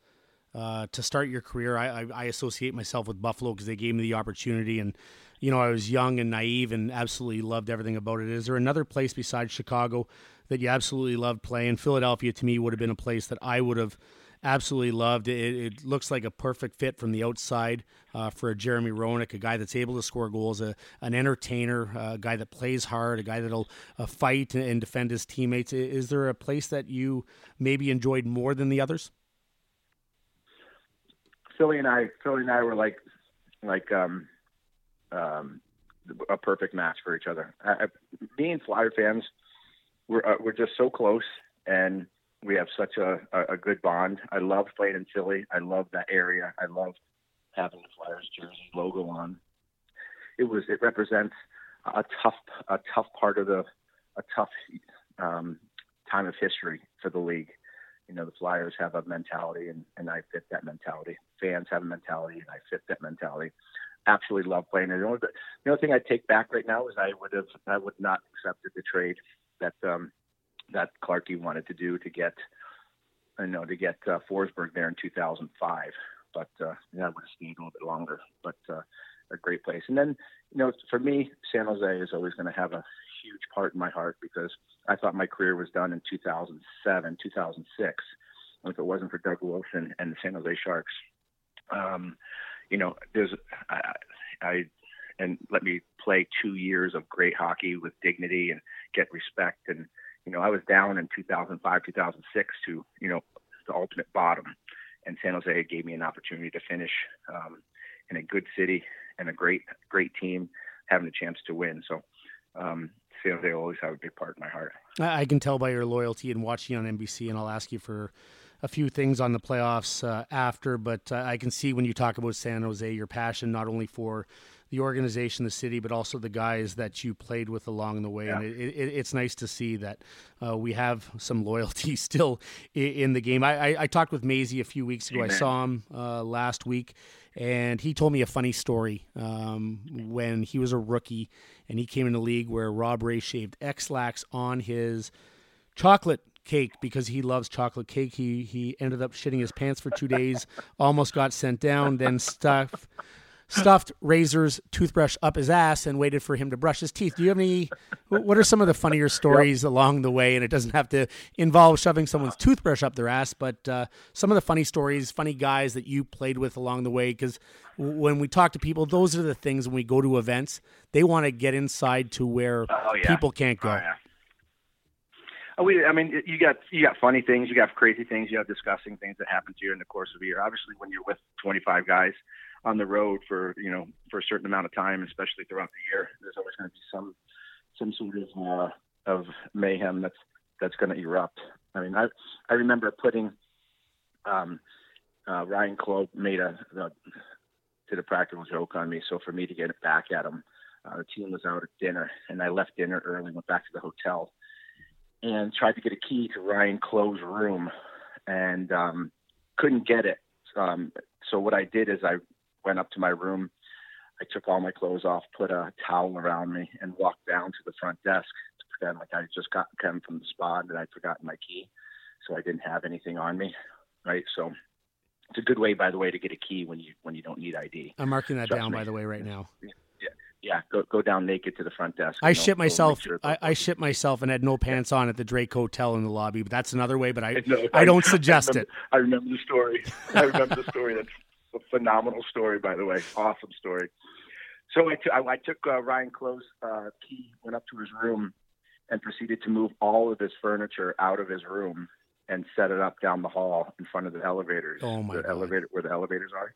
uh, to start your career, I, I, I associate myself with Buffalo because they gave me the opportunity, and you know I was young and naive and absolutely loved everything about it. Is there another place besides Chicago that you absolutely loved playing? Philadelphia to me would have been a place that I would have absolutely loved. It, it looks like a perfect fit from the outside uh, for a Jeremy Roenick, a guy that's able to score goals, a, an entertainer, a guy that plays hard, a guy that'll uh, fight and defend his teammates. Is there a place that you maybe enjoyed more than the others? Philly and I, Philly and I were like, like um, um, a perfect match for each other. I, I, me and Flyer fans, we're uh, we're just so close, and we have such a, a, good bond. I love playing in Philly. I love that area. I love having the Flyers jersey logo on. It was it represents a tough a tough part of the a tough um, time of history for the league. You know, the Flyers have a mentality, and, and I fit that mentality. Fans have a mentality, and I fit that mentality. Absolutely love playing there. The only, the only thing I take back right now is I would have I would not accepted the trade that um, that Clarkey wanted to do to get you know to get uh, Forsberg there in 2005. But uh, I would have stayed a little bit longer. But uh, a great place. And then you know, for me, San Jose is always going to have a huge part in my heart because I thought my career was done in 2007, 2006. If it wasn't for Doug Wilson and the San Jose Sharks, um, you know, there's I, I and let me play two years of great hockey with dignity and get respect. And you know, I was down in 2005, 2006 to you know the ultimate bottom, and San Jose gave me an opportunity to finish um, in a good city and a great great team, having a chance to win. So. Um, San Jose always have a big part in my heart. I can tell by your loyalty and watching on NBC, and I'll ask you for a few things on the playoffs uh, after. But uh, I can see when you talk about San Jose, your passion not only for the organization, the city, but also the guys that you played with along the way. Yeah. And it, it, it's nice to see that uh, we have some loyalty still in, in the game. I, I, I, talked with Maisie a few weeks ago. Amen. I saw him uh, last week, and he told me a funny story um, when he was a rookie and he came in the league where Rob Ray shaved X-Lax on his chocolate cake because he loves chocolate cake. He he ended up shitting his pants for two days, almost got sent down, then stuff stuffed razors toothbrush up his ass and waited for him to brush his teeth. Do you have any? What are some of the funnier stories yep. along the way? And it doesn't have to involve shoving someone's toothbrush up their ass, but uh, some of the funny stories, funny guys that you played with along the way. Because when we talk to people, those are the things when we go to events, they want to get inside to where oh, yeah. people can't go. Oh, yeah. Oh, we, I mean, you got you got funny things, you got crazy things, you have disgusting things that happen to you in the course of a year. Obviously, when you're with 25 guys on the road for you know for a certain amount of time, especially throughout the year, there's always going to be some some sort of uh, of mayhem that's that's going to erupt. I mean, I I remember putting um, uh, Ryan Klob made a, did a practical joke on me, so for me to get it back at him, uh, the team was out at dinner, and I left dinner early, went back to the hotel, and tried to get a key to Ryan Klob's room, and um, couldn't get it. Um, so what I did is I went up to my room. I took all my clothes off, put a towel around me, and walked down to the front desk to pretend like I just got come from the spa and I'd forgotten my key, so I didn't have anything on me. Right, so it's a good way, by the way, to get a key when you when you don't need ID. I'm marking that Trust down, me. by the way, right now. Yeah, go go down naked to the front desk. I shit myself. sure- I, I shit myself and had no pants on at the Drake Hotel in the lobby, but that's another way. But I, No, I don't suggest remember, it. I remember the story. I remember the story. That's phenomenal story, by the way. Awesome story. So I, t- I, I took uh, Ryan Close uh, key, went up to his room, and proceeded to move all of his furniture out of his room and set it up down the hall in front of the elevators. Oh, my the God. elevator where the elevators are.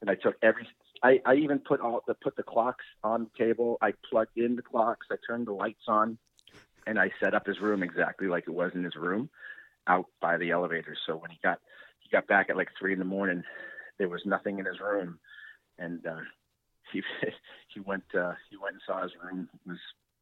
And I took every. I, I even put all the put the clocks on the table. I plugged in the clocks. I turned the lights on, and I set up his room exactly like it was in his room, out by the elevators. So when he got he got back at like three in the morning, there was nothing in his room, and uh, he he went uh, he went and saw his room was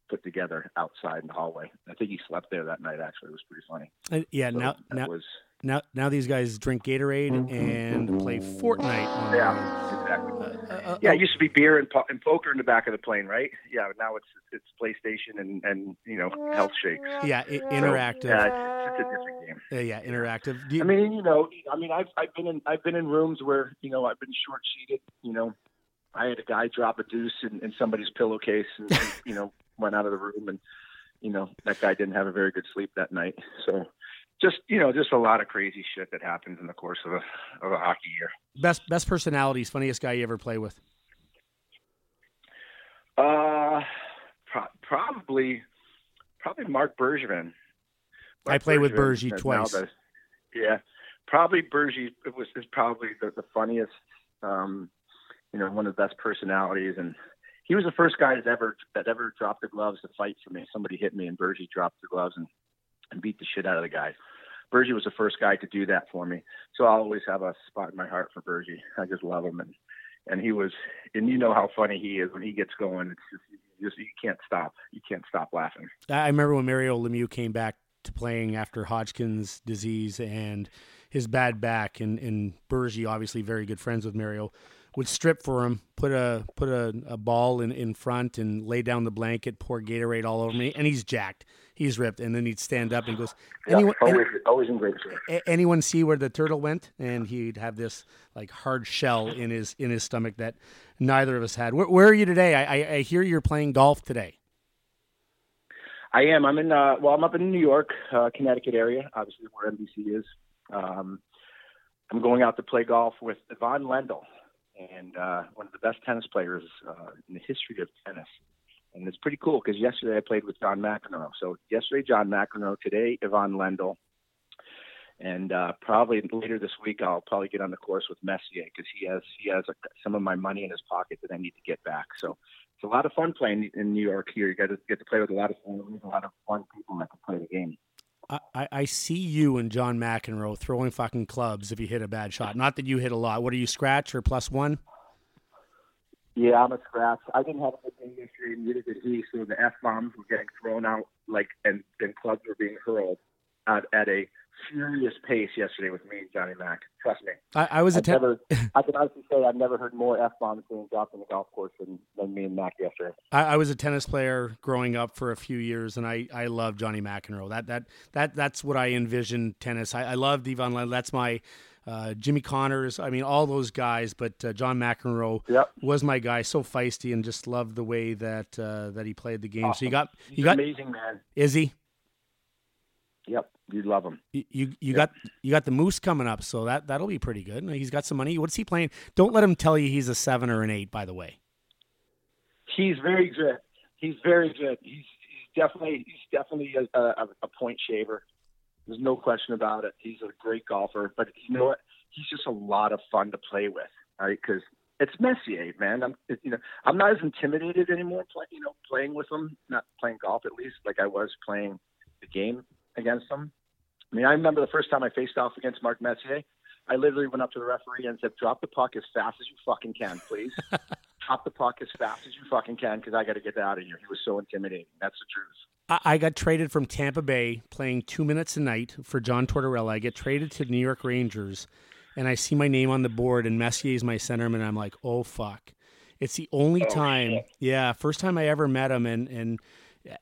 put together outside in the hallway. I think he slept there that night. Actually, it was pretty funny. Uh, yeah, So now that now was now now these guys drink Gatorade and play Fortnite. On the road. yeah exactly. Uh, uh, Yeah, uh, it used to be beer and, po- and poker in the back of the plane, right? Yeah, but now it's it's PlayStation and and you know health shakes. yeah, i- So, interactive. yeah, it's, it's a different game. Uh, yeah, interactive. You- I mean, you know, I mean, I've I've been in I've been in rooms where you know I've been short seated. You know, I had a guy drop a deuce in, in somebody's pillowcase, and, and you know went out of the room, and you know that guy didn't have a very good sleep that night. So, just you know, just a lot of crazy shit that happens in the course of a of a hockey year. best best personalities, funniest guy you ever play with. Uh, pro- probably, probably Marc Bergevin. I played with Bergie twice. the- yeah, probably Bergie. It was is probably the, the funniest. Um, you know, one of the best personalities, and he was the first guy that ever that ever dropped the gloves to fight for me. Somebody hit me, and Bergie dropped the gloves and and beat the shit out of the guy. Bergie was the first guy to do that for me, so I'll always have a spot in my heart for Bergie. I just love him, and and he was, and you know how funny he is when he gets going. It's just you, just, you can't stop. You can't stop laughing. I remember when Mario Lemieux came back to playing after Hodgkin's disease and his bad back, and and Bergie, obviously very good friends with Mario, would strip for him, put a put a, a ball in, in front, and lay down the blanket, pour Gatorade all over me, and he's jacked, he's ripped, and then he'd stand up and goes, anyone, yeah, always, always in great shape. anyone see where the turtle went? And he'd have this like hard shell in his in his stomach that neither of us had. Where, where are you today? I, I, I hear you're playing golf today. I am. I'm in. Uh, well, I'm up in New York, uh, Connecticut area, obviously where NBC is. Um, I'm going out to play golf with Ivan Lendl, and uh, one of the best tennis players uh, in the history of tennis. And it's pretty cool because yesterday I played with John McEnroe. So yesterday John McEnroe, today Ivan Lendl, and uh, probably later this week I'll probably get on the course with Messier because he has he has a, some of my money in his pocket that I need to get back. So it's a lot of fun playing in New York here. You got to get to play with a lot of a lot of fun people that can play the game. I, I- see you and John McEnroe throwing fucking clubs if you hit a bad shot. Not that you hit a lot. What are you, scratch or plus one? Yeah, I'm a scratch. I didn't have a good game and neither did he. So the f bombs were getting thrown out, like, and and clubs were being hurled at, at a furious pace yesterday with me and Johnny Mac. Trust me. I, I was a I've ten- never, I can honestly say I've never heard more f bombs being dropped on the golf course than, than me and Mac yesterday. I, I was a tennis player growing up for a few years, and I, I love Johnny McEnroe. That that that that's what I envisioned tennis. I, I loved Ivan Lendl. That's my uh, Jimmy Connors. I mean, all those guys. But uh, John McEnroe Yep. was my guy. So feisty, and just loved the way that uh, that he played the game. So you got He's you got amazing, man. Izzy. Yep, you'd love him. You you, you got you got the Moose coming up, so that that'll be pretty good. He's got some money. What's he playing? Don't let him tell you he's a seven or an eight. By the way, He's very good. He's very good. He's, he's definitely he's definitely a, a, a point shaver. There's no question about it. He's a great golfer, but you know what? He's just a lot of fun to play with, right? Because it's Messier, eh, man. I'm, you know, I'm not as intimidated anymore. Play, you know, playing with him, not playing golf at least, like I was playing the game against him. I mean, I remember the first time I faced off against Mark Messier. I literally went up to the referee and said, "Drop the puck as fast as you fucking can, please. Drop the puck as fast as you fucking can, because I got to get out of here." He was so intimidating. That's the truth. I I got traded from Tampa Bay playing two minutes a night for John Tortorella. I get traded to the New York Rangers, and I see my name on the board, and Messier's my centerman. I'm like, oh fuck! It's the only oh, time, shit. yeah, first time I ever met him, and and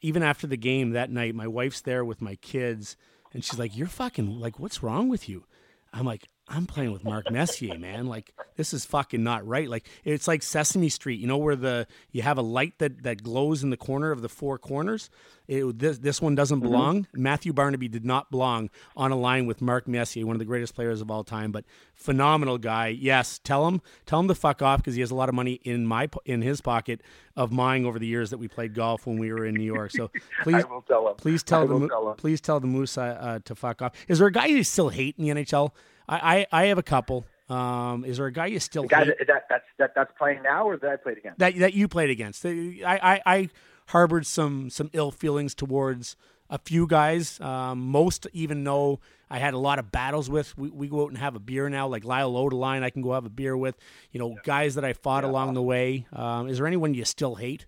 even after the game that night, my wife's there with my kids, and she's like, "You're fucking like, what's wrong with you?" I'm like, I'm playing with Mark Messier, man. Like this is fucking not right. Like it's like Sesame Street, you know, where the you have a light that that glows in the corner of the four corners. It, this this one doesn't belong. Matthew Barnaby did not belong on a line with Mark Messier, one of the greatest players of all time, but phenomenal guy. Yes, tell him tell him to fuck off because he has a lot of money in my in his pocket of mine over the years that we played golf when we were in New York. So please tell him. Please tell I the tell please tell the Moose uh, uh, to fuck off. Is there a guy you still hate in the NHL? I I, I have a couple. Um, is there a guy you still The guy hate that, that that's that, that's playing now, or that I played against? that that you played against? I I, I harbored some some ill feelings towards a few guys. Um, most even know I had a lot of battles with. We, we go out and have a beer now, like Lyle Odelein. I can go have a beer with. You know, guys that I fought along the way. Um, is there anyone you still hate?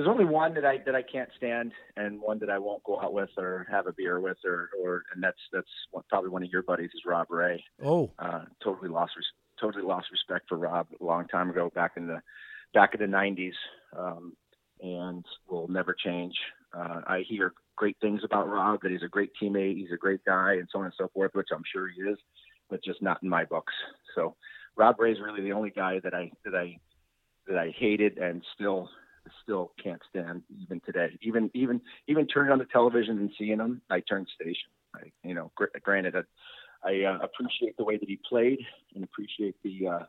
There's only one that I that I can't stand, and one that I won't go out with or have a beer with, or or and that's that's one, probably one of your buddies is Rob Ray. Oh, Uh, totally lost res- totally lost respect for Rob a long time ago, back in the back in the '90s, um, and will never change. Uh, I hear great things about Rob that he's a great teammate, he's a great guy, and so on and so forth, which I'm sure he is, but just not in my books. So Rob Ray is really the only guy that I that I that I hated and still still can't stand even today. Even even even turning on the television and seeing him, I turn station. I, you know, gr- granted, I, I uh, appreciate the way that he played and appreciate the uh,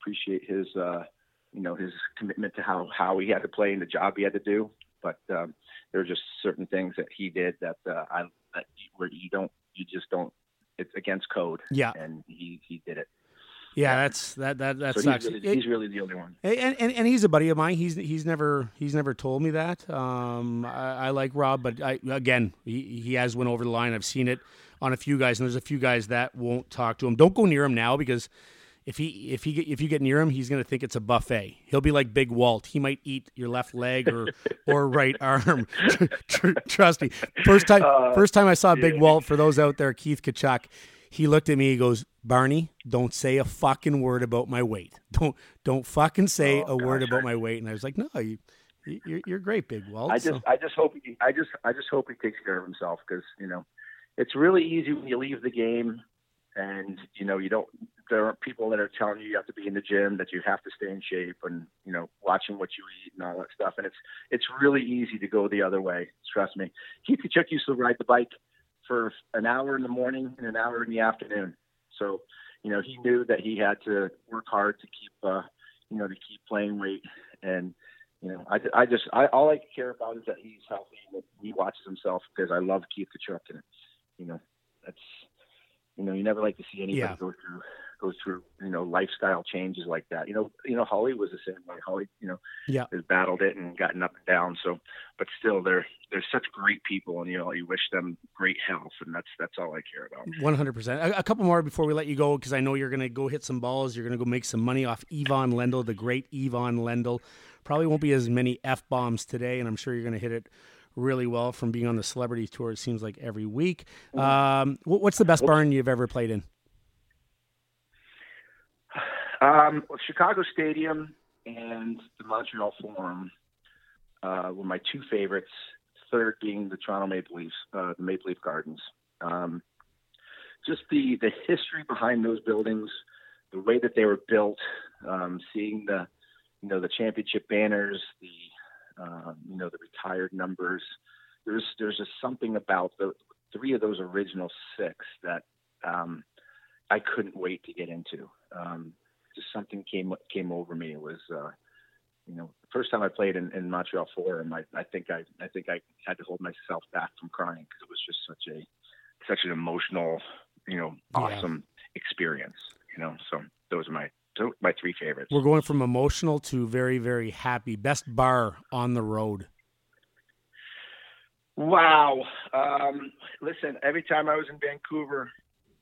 appreciate his uh, you know his commitment to how how he had to play and the job he had to do. But um, there are just certain things that he did that uh, I that you, where you don't you just don't. It's against code. Yeah. and he he did it. Yeah, that's that that that so sucks. he's really, It- he's really the only one. And, and and he's a buddy of mine. He's he's never he's never told me that. Um, I, I like Rob, but I, again, he he has went over the line. I've seen it on a few guys, and there's a few guys that won't talk to him. Don't go near him now because if he if he get, if you get near him, he's gonna think it's a buffet. He'll be like Big Walt. He might eat your left leg or or right arm. Trust me. First time first time I saw Big Walt. For those out there, Keith Tkachuk. He looked at me. He goes, Barney, don't say a fucking word about my weight. Don't don't fucking say Oh, a word about my weight. And I was like, no, you, you're, you're great, Big Walt. I just, So- I just hope he, I just, I just hope he takes care of himself because you know, it's really easy when you leave the game, and you know, you don't. There aren't people that are telling you you have to be in the gym, that you have to stay in shape, and you know, watching what you eat and all that stuff. And it's, it's really easy to go the other way. Trust me. Keith Tkachuk used to ride the bike for an hour in the morning and an hour in the afternoon. So, you know, he knew that he had to work hard to keep, uh, you know, to keep playing weight. And, you know, I, I just, I, all I care about is that he's healthy and that he watches himself because I love Keith Tkachuk. And, you know, that's, you know, you never like to see anybody Yeah. go through, go through, you know, lifestyle changes like that. You know, you know, Holly was the same way. Holly, you know, Yeah. has battled it and gotten up and down. So, but still, they're they're such great people, and you know, you wish them great health, and that's that's all I care about. One hundred percent. A a couple more before we let you go, because I know you're going to go hit some balls. You're going to go make some money off Ivan Lendl, the great Ivan Lendl. Probably won't be as many f bombs today, and I'm sure you're going to hit it really well from being on the celebrity tour. It seems like every week. Um, what's the best barn you've ever played in? Um, well, Chicago Stadium and the Montreal Forum uh, were my two favorites. Third being the Toronto Maple Leafs, uh, the Maple Leaf Gardens. Um, just the the history behind those buildings, the way that they were built, um, seeing the you know the championship banners, the um, you know the retired numbers. There's there's just something about the three of those original six that um, I couldn't wait to get into. Um, just something came came over me. It was uh, you know, the first time I played in, in Montreal Forum, I, I think I, I think I had to hold myself back from crying because it was just such a, such an emotional, you know, Yeah. awesome experience. You know, so those are my, those are my three favorites. We're going from emotional to very, very happy. Best bar on the road. Wow. Um, listen, every time I was in Vancouver,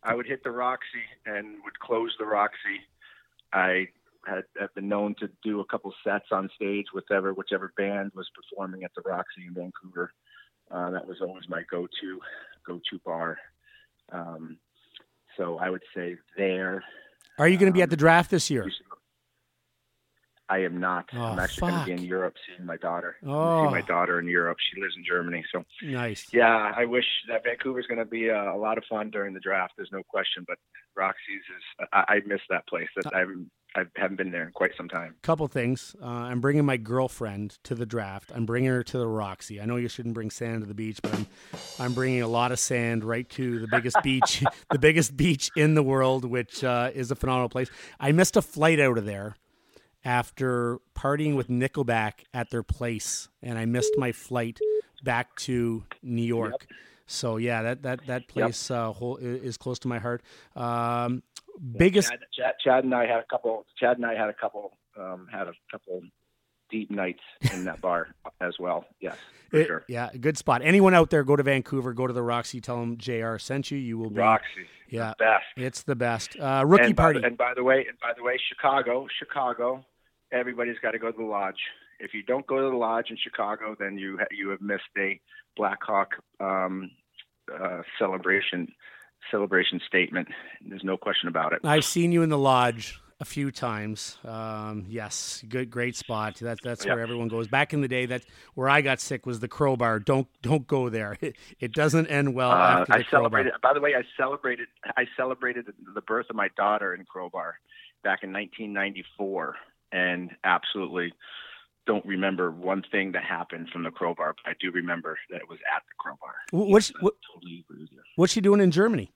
I would hit the Roxy and would close the Roxy. I had, had been known to do a couple sets on stage with ever, whichever band was performing at the Roxy in Vancouver. Uh, that was always my go-to, go-to bar. Um, so I would say there. Are you going to be at the draft this year? I am not. Oh, I'm actually going to be in Europe seeing my daughter. Oh. See my daughter in Europe. She lives in Germany, so Nice. yeah, I wish that Vancouver's going to be a, a lot of fun during the draft. There's no question. But Roxy's is I, I miss that place. That I haven't I haven't been there in quite some time. Couple things. Uh, I'm bringing my girlfriend to the draft. I'm bringing her to the Roxy. I know you shouldn't bring sand to the beach, but I'm I'm bringing a lot of sand right to the biggest beach, the biggest beach in the world, which uh, is a phenomenal place. I missed a flight out of there after partying with Nickelback at their place, and I missed my flight back to New York. So yeah, that that that place uh, whole, is close to my heart. Um, biggest Chad, Chad, Chad and I had a couple. Chad and I had a couple. Um, had a couple deep nights in that bar as well. Yes, for It- sure. Yeah, good spot. Anyone out there, go to Vancouver, go to the Roxy, tell them JR sent you. You will be. Roxy, Yeah, the best. it's the best. Uh, rookie and by, party. and by the way, and by the way, Chicago, Chicago, everybody's got to go to the lodge. If you don't go to the lodge in Chicago, then you ha- you have missed a Blackhawk um, uh, celebration celebration statement. There's no question about it. I've seen you in the lodge a few times. Um, yes, good, great spot. That, that's Yeah. where everyone goes. Back in the day, that where I got sick was the Crobar. Don't don't go there. It, it doesn't end well Uh, I Crobar. celebrated. By the way, I celebrated. I celebrated the birth of my daughter in Crobar back in 1994, and absolutely don't remember one thing that happened from the Crobar. But I do remember that it was at the Crobar. What's I what, totally agree with you. what's she doing in Germany?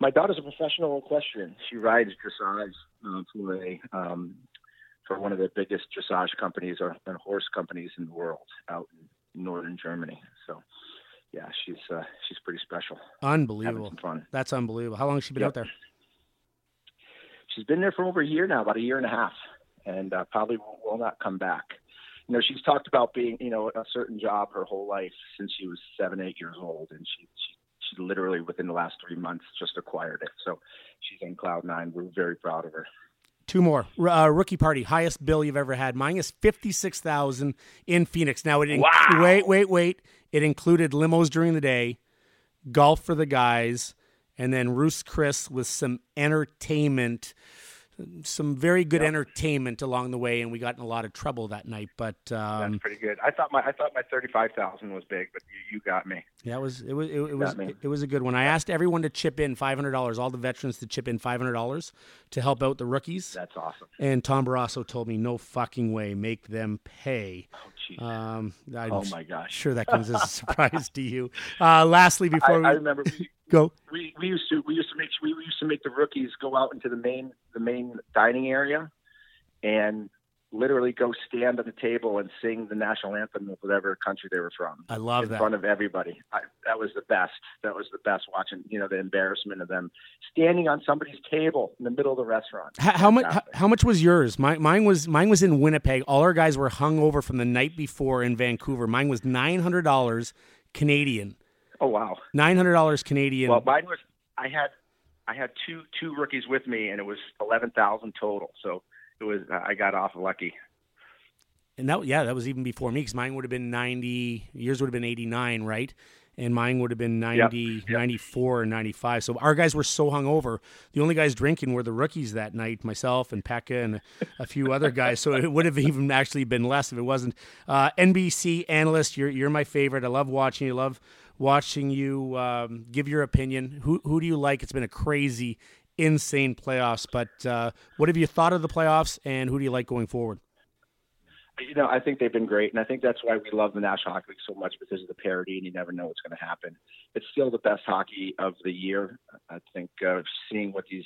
My daughter's a professional equestrian. She rides dressage uh, for a um, for one of the biggest dressage companies or and horse companies in the world out in northern Germany. So, yeah, she's uh, she's pretty special. Unbelievable. fun. That's unbelievable. How long has she been Yep. out there? She's been there for over a year now, about a year and a half, and uh, probably will, will not come back. You know, she's talked about being, you know, a certain job her whole life since she was seven, eight years old, and she she, she literally within the last three months just acquired it. So she's in cloud nine. We're very proud of her. Two more. R- Uh, rookie party, highest bill you've ever had. Mine is fifty six thousand in Phoenix. Now it inc- Wow. wait, wait, wait. It included limos during the day, golf for the guys, and then Roos Chris with some entertainment, some very good entertainment along the way. And we got in a lot of trouble that night. But um, That's pretty good. I thought my I thought my thirty five thousand was big, but you, you got me. yeah, it was it was it, it was me. it was a good one. I asked everyone to chip in five hundred dollars, all the veterans to chip in five hundred dollars to help out the rookies. That's awesome. And Tom Barrasso told me, no fucking way, make them pay. Oh. Um, I'm oh my gosh. sure that comes as a surprise to you. Uh, lastly, I, before we I remember we, go, we we used to we used to make we used to make the rookies go out into the main the main dining area and literally go stand at the table and sing the national anthem of whatever country they were from I love in that. In front of everybody. I, that was the best. That was the best watching you know the embarrassment of them standing on somebody's table in the middle of the restaurant. How, how much? How, how much was yours? My, mine was mine was in Winnipeg. All our guys were hung over from the night before in Vancouver. Mine was nine hundred dollars Canadian. Oh wow. Nine hundred dollars Canadian. Well, mine was I had I had two two rookies with me and it was eleven thousand total. So it was I got off lucky. and that yeah, that was even before me because mine would have been ninety. Yours would have been eighty nine, right? And mine would have been 90, 94 and 95. So our guys were so hungover. The only guys drinking were the rookies that night, myself and Pekka and a few other guys. So it would have even actually been less if it wasn't. Uh, NBC analyst, you're, you're my favorite. I love watching you. love watching you um, give your opinion. Who, who do you like? It's been a crazy, insane playoffs. But uh, what have you thought of the playoffs and who do you like going forward? You know, I think they've been great, and I think that's why we love the National Hockey League so much because of the parity, and you never know what's going to happen. It's still the best hockey of the year. I think uh, seeing what these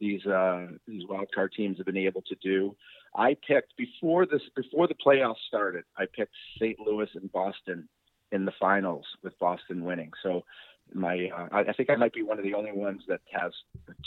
these uh, these wild card teams have been able to do. I picked before this before the playoffs started. I picked St. Louis and Boston in the finals with Boston winning. So my uh, I, think I might be one of the only ones that has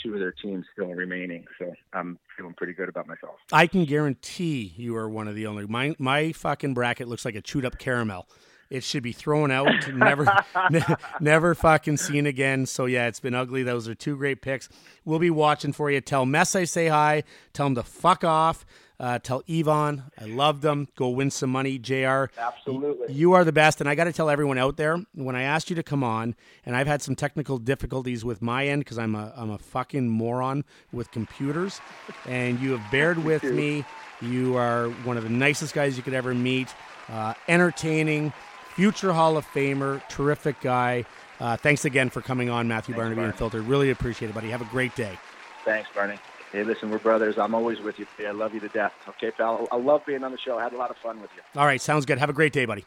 two of their teams still remaining. So I'm feeling pretty good about myself. I can guarantee you are one of the only. My my fucking bracket looks like a chewed up caramel. It should be thrown out, never, ne- never fucking seen again. So yeah, it's been ugly. Those are two great picks. We'll be watching for you. Tell Mess I say hi. Tell him to fuck off. Uh, tell Ivan I love them. Go win some money, Jr. Absolutely. You are the best, and I got to tell everyone out there when I asked you to come on, and I've had some technical difficulties with my end because I'm a I'm a fucking moron with computers, and you have bared with me. You are one of the nicest guys you could ever meet. Uh, entertaining, future Hall of Famer, terrific guy. Uh, thanks again for coming on, Matthew Thanks, Barnaby Barney. Unfiltered. Really appreciate it, buddy. Have a great day. Thanks, Barney. Hey, listen, we're brothers. I'm always with you. I love you to death. Okay, pal. I love being on the show. I had a lot of fun with you. All right, sounds good. Have a great day, buddy.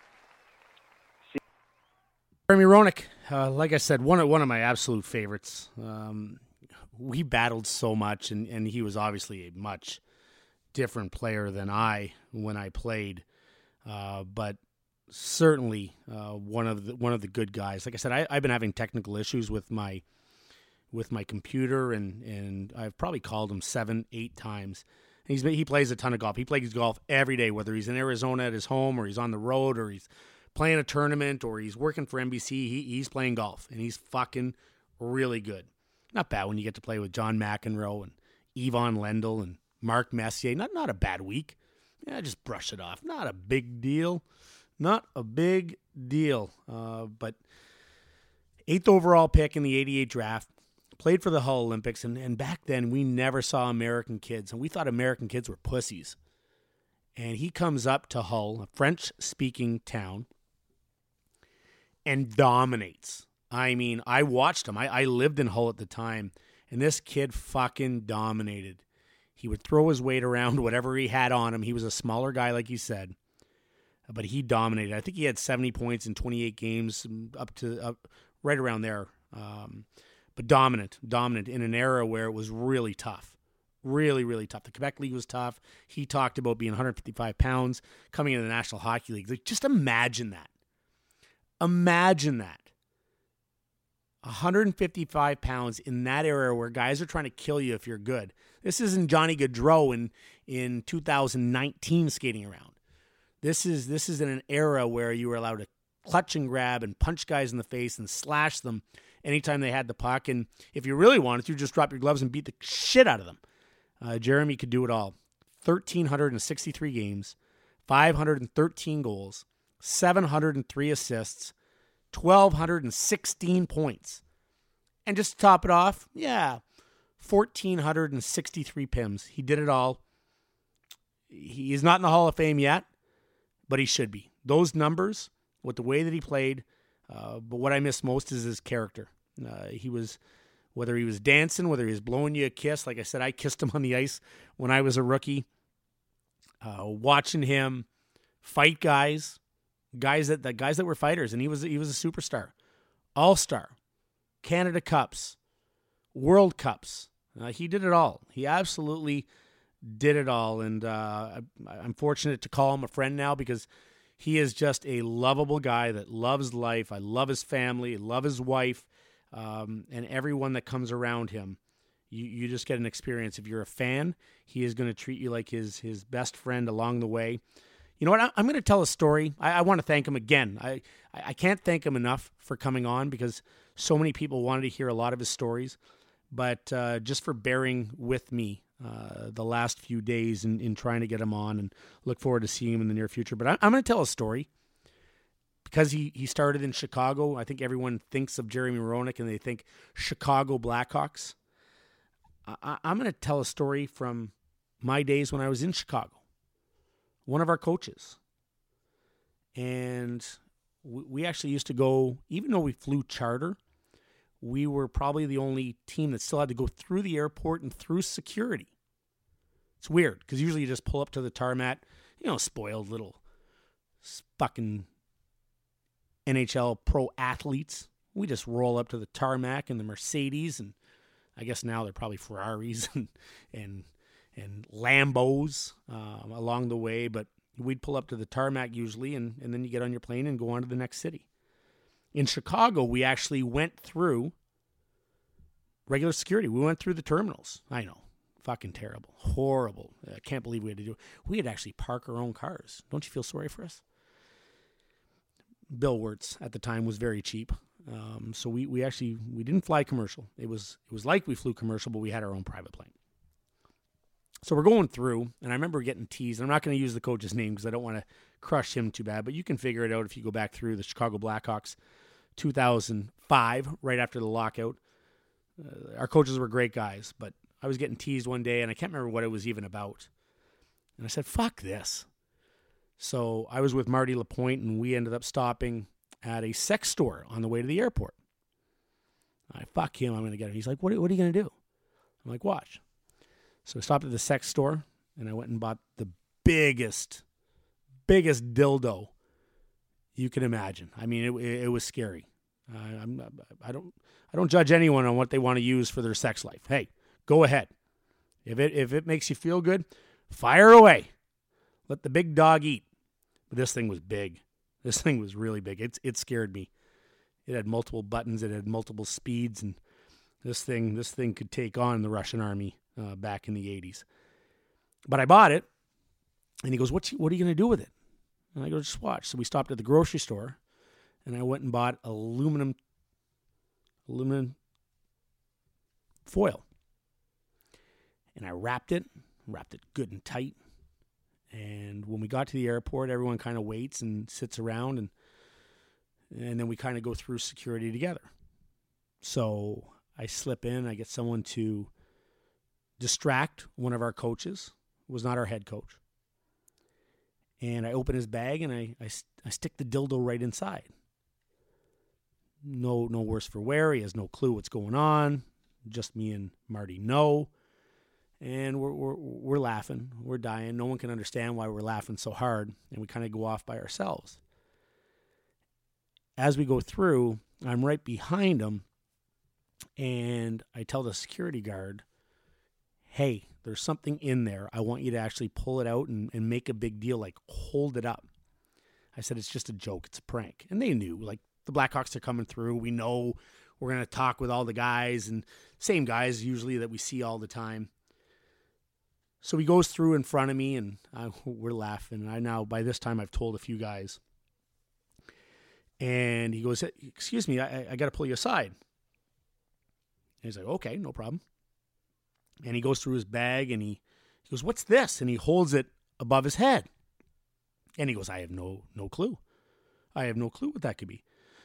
Jeremy Roenick, uh, like I said, one of one of my absolute favorites. Um, we battled so much, and, and he was obviously a much different player than I when I played, uh, but certainly uh, one of the one of the good guys. Like I said, I, I've been having technical issues with my with my computer, and and I've probably called him seven, eight times. He's he plays a ton of golf. He plays golf every day, whether he's in Arizona at his home or he's on the road or he's playing a tournament or he's working for NBC. He, he's playing golf and he's fucking really good. Not bad when you get to play with John McEnroe and Ivan Lendl and Mark Messier. Not not a bad week. Yeah, just brush it off. Not a big deal. Not a big deal. Uh, but eighth overall pick in the 88 draft played for the Hull Olympiques, and, and back then we never saw American kids, and we thought American kids were pussies. And he comes up to Hull, a French speaking town, and dominates. I mean, I watched him. I, I lived in Hull at the time, and this kid fucking dominated. He would throw his weight around, whatever he had on him. He was a smaller guy, like you said, but he dominated. I think he had 70 points in 28 games, up to up, right around there. Um, but dominant, dominant in an era where it was really tough. Really, really tough. The Quebec League was tough. He talked about being 155 pounds coming into the National Hockey League. Like, just imagine that. Imagine that. 155 pounds in that era where guys are trying to kill you if you're good. This isn't Johnny Gaudreau in, in 2019 skating around. This is this is in an era where you were allowed to clutch and grab and punch guys in the face and slash them anytime they had the puck. And if you really wanted to, just drop your gloves and beat the shit out of them. Uh, Jeremy could do it all. 1,363 games, 513 goals, 703 assists, 1,216 points. And just to top it off, yeah, 1,463 PIMs. He did it all. He is not in the Hall of Fame yet, but he should be. Those numbers, with the way that he played, uh, but what I miss most is his character. Uh, he was, whether he was dancing, whether he was blowing you a kiss. Like I said, I kissed him on the ice when I was a rookie. Uh, watching him fight guys, guys that the guys that were fighters, and he was he was a superstar, all star, Canada Cups, World Cups. Uh, he did it all. He absolutely did it all, and uh, I, I'm fortunate to call him a friend now because he is just a lovable guy that loves life. I love his family, love his wife, um, and everyone that comes around him. You, you just get an experience. If you're a fan, he is going to treat you like his his best friend along the way. You know what? I, I'm going to tell a story. I, I want to thank him again. I, I can't thank him enough for coming on because so many people wanted to hear a lot of his stories. But uh, just for bearing with me uh, the last few days in, in trying to get him on and look forward to seeing him in the near future. But I, I'm going to tell a story because he, he started in Chicago. I think everyone thinks of Jeremy Roenick and they think Chicago Blackhawks. I, I'm going to tell a story from my days when I was in Chicago. One of our coaches. And we, we actually used to go, even though we flew charter, we were probably the only team that still had to go through the airport and through security. It's weird because usually you just pull up to the tarmac, you know, spoiled little fucking NHL pro athletes. We just roll up to the tarmac in the Mercedes and I guess now they're probably Ferraris and and and Lambos um, along the way. But we'd pull up to the tarmac usually, and, and then you get on your plane and go on to the next city. In Chicago, we actually went through regular security. We went through the terminals. I know, fucking terrible, horrible. I can't believe we had to do. it. We had to actually park our own cars. Don't you feel sorry for us? Bill Wirtz at the time was very cheap. Um, so we, we actually we didn't fly commercial. It was it was like we flew commercial, but we had our own private plane. So we're going through, and I remember getting teased. I'm not going to use the coach's name because I don't want to crush him too bad, but you can figure it out if you go back through the Chicago Blackhawks 2005, right after the lockout. Uh, our coaches were great guys, but I was getting teased one day, and I can't remember what it was even about. And I said, fuck this. So I was with Marty Lapointe, and we ended up stopping at a sex store on the way to the airport. I fuck him, I'm going to get him. He's like, what, what are you going to do? I'm like, watch. So I stopped at the sex store and I went and bought the biggest, biggest dildo you can imagine. I mean, it, it, was scary. Uh, I'm, I don't, I don't judge anyone on what they want to use for their sex life. Hey, go ahead. If it if it makes you feel good, fire away. Let the big dog eat. But this thing was big. This thing was really big. It it scared me. It had multiple buttons. It had multiple speeds, and this thing this thing could take on the Russian army uh, back in the 80s. But I bought it, and he goes, "What's what are you going to do with it?" And I go, "Just watch." So we stopped at the grocery store, and I went and bought aluminum aluminum foil, and I wrapped it, wrapped it good and tight. And when we got to the airport, everyone kind of waits and sits around, and and then we kind of go through security together. So I slip in, I get someone to distract one of our coaches, was not our head coach. And I open his bag and I, I, I stick the dildo right inside. No, no worse for wear. He has no clue what's going on. Just me and Marty know. And we're, we're, we're laughing. We're dying. No one can understand why we're laughing so hard. And we kind of go off by ourselves. As we go through, I'm right behind him. And I tell the security guard, hey, there's something in there. I want you to actually pull it out and, and make a big deal, like hold it up. I said, it's just a joke. It's a prank. And they knew, like, the Blackhawks are coming through. We know we're going to talk with all the guys and same guys usually that we see all the time. So he goes through in front of me and I, we're laughing. I now, by this time, I've told a few guys. And he goes, Excuse me, I, I got to pull you aside. And he's like, Okay, no problem and he goes through his bag and he, he goes, "What's this?" And he holds it above his head. And he goes, "I have no no clue. I have no clue what that could be."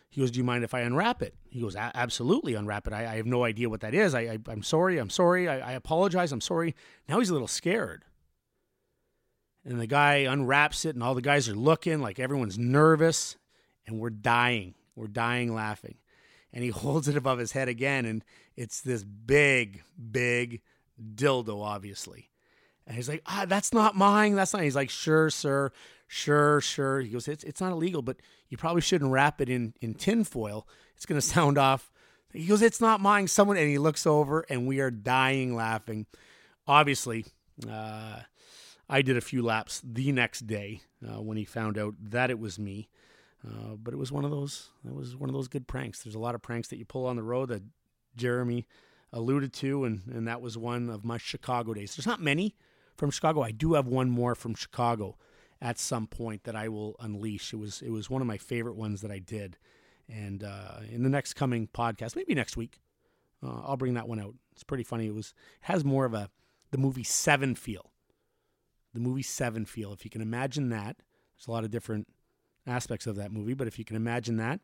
He goes, "Do you mind if I unwrap it?" He goes, "Absolutely, unwrap it. I, I have no idea what that is. I, I am sorry. I'm sorry. I, I apologize. I'm sorry." Now he's a little scared. And the guy unwraps it, and all the guys are looking like everyone's nervous, and we're dying. We're dying laughing. And he holds it above his head again, and it's this big, big dildo, obviously. And he's like, ah, that's not mine. That's not. He's like, sure, sir, sure, sure. He goes, it's it's not illegal, but you probably shouldn't wrap it in in tinfoil. It's gonna sound off. He goes, it's not mine. Someone, and he looks over, and we are dying laughing. Obviously, uh, I did a few laps the next day uh, when he found out that it was me. Uh, but it was one of those. It was one of those good pranks. There's a lot of pranks that you pull on the road that Jeremy alluded to, and, and that was one of my Chicago days. There's not many from Chicago. I do have one more from Chicago at some point that I will unleash. It was it was one of my favorite ones that I did, and uh, in the next coming podcast, maybe next week, uh, I'll bring that one out. It's pretty funny. It was has more of a the movie Seven feel. The movie Seven feel. If you can imagine that, there's a lot of different aspects of that movie, but if you can imagine that,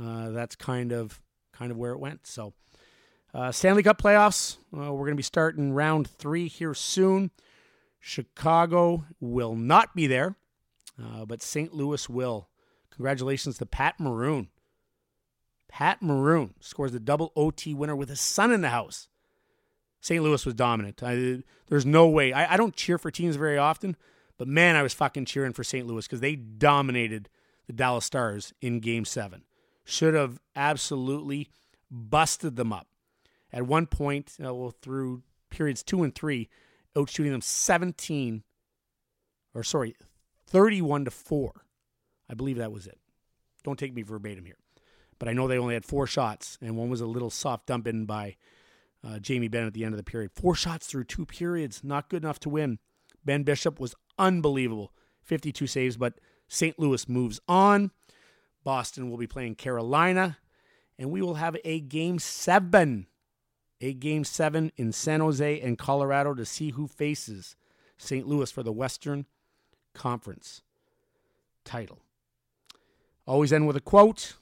uh, that's kind of kind of where it went. So. Uh, Stanley Cup playoffs. Uh, we're going to be starting round three here soon. Chicago will not be there, uh, but St. Louis will. Congratulations to Pat Maroon. Pat Maroon scores the double OT winner with his son in the house. St. Louis was dominant. I, there's no way. I, I don't cheer for teams very often, but man, I was fucking cheering for St. Louis because they dominated the Dallas Stars in game seven. Should have absolutely busted them up At one point, uh, well, through periods two and three, out shooting them 17, or sorry, 31 to 4. I believe that was it. Don't take me verbatim here. But I know they only had four shots, and one was a little soft dump in by uh, Jamie Benn at the end of the period. Four shots through two periods, not good enough to win. Ben Bishop was unbelievable. 52 saves, but St. Louis moves on. Boston will be playing Carolina, and we will have a game seven, a game seven in San Jose and Colorado to see who faces St. Louis for the Western Conference title. Always end with a quote,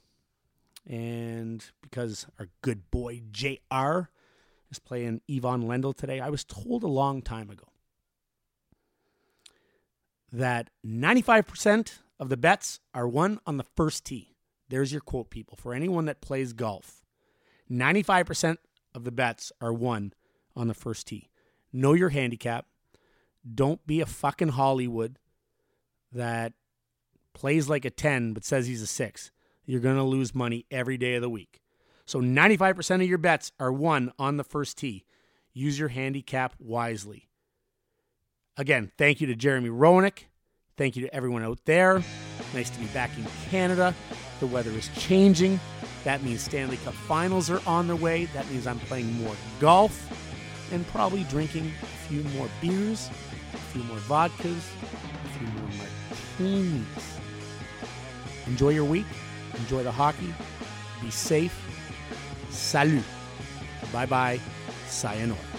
and because our good boy JR is playing Ivan Lendl today, I was told a long time ago that 95% of the bets are won on the first tee. There's your quote, people. For anyone that plays golf, 95% of the bets are won on the first tee. Know your handicap. Don't be a fucking Hollywood that plays like a 10 but says he's a 6. You're going to lose money every day of the week. So 95% of your bets are won on the first tee. Use your handicap wisely. Again, thank you to Jeremy Roenick. Thank you to everyone out there. Nice to be back in Canada. The weather is changing. That means Stanley Cup finals are on their way. That means I'm playing more golf and probably drinking a few more beers, a few more vodkas, a few more martinis. Enjoy your week. Enjoy the hockey. Be safe. Salut. Bye bye. Sayonara.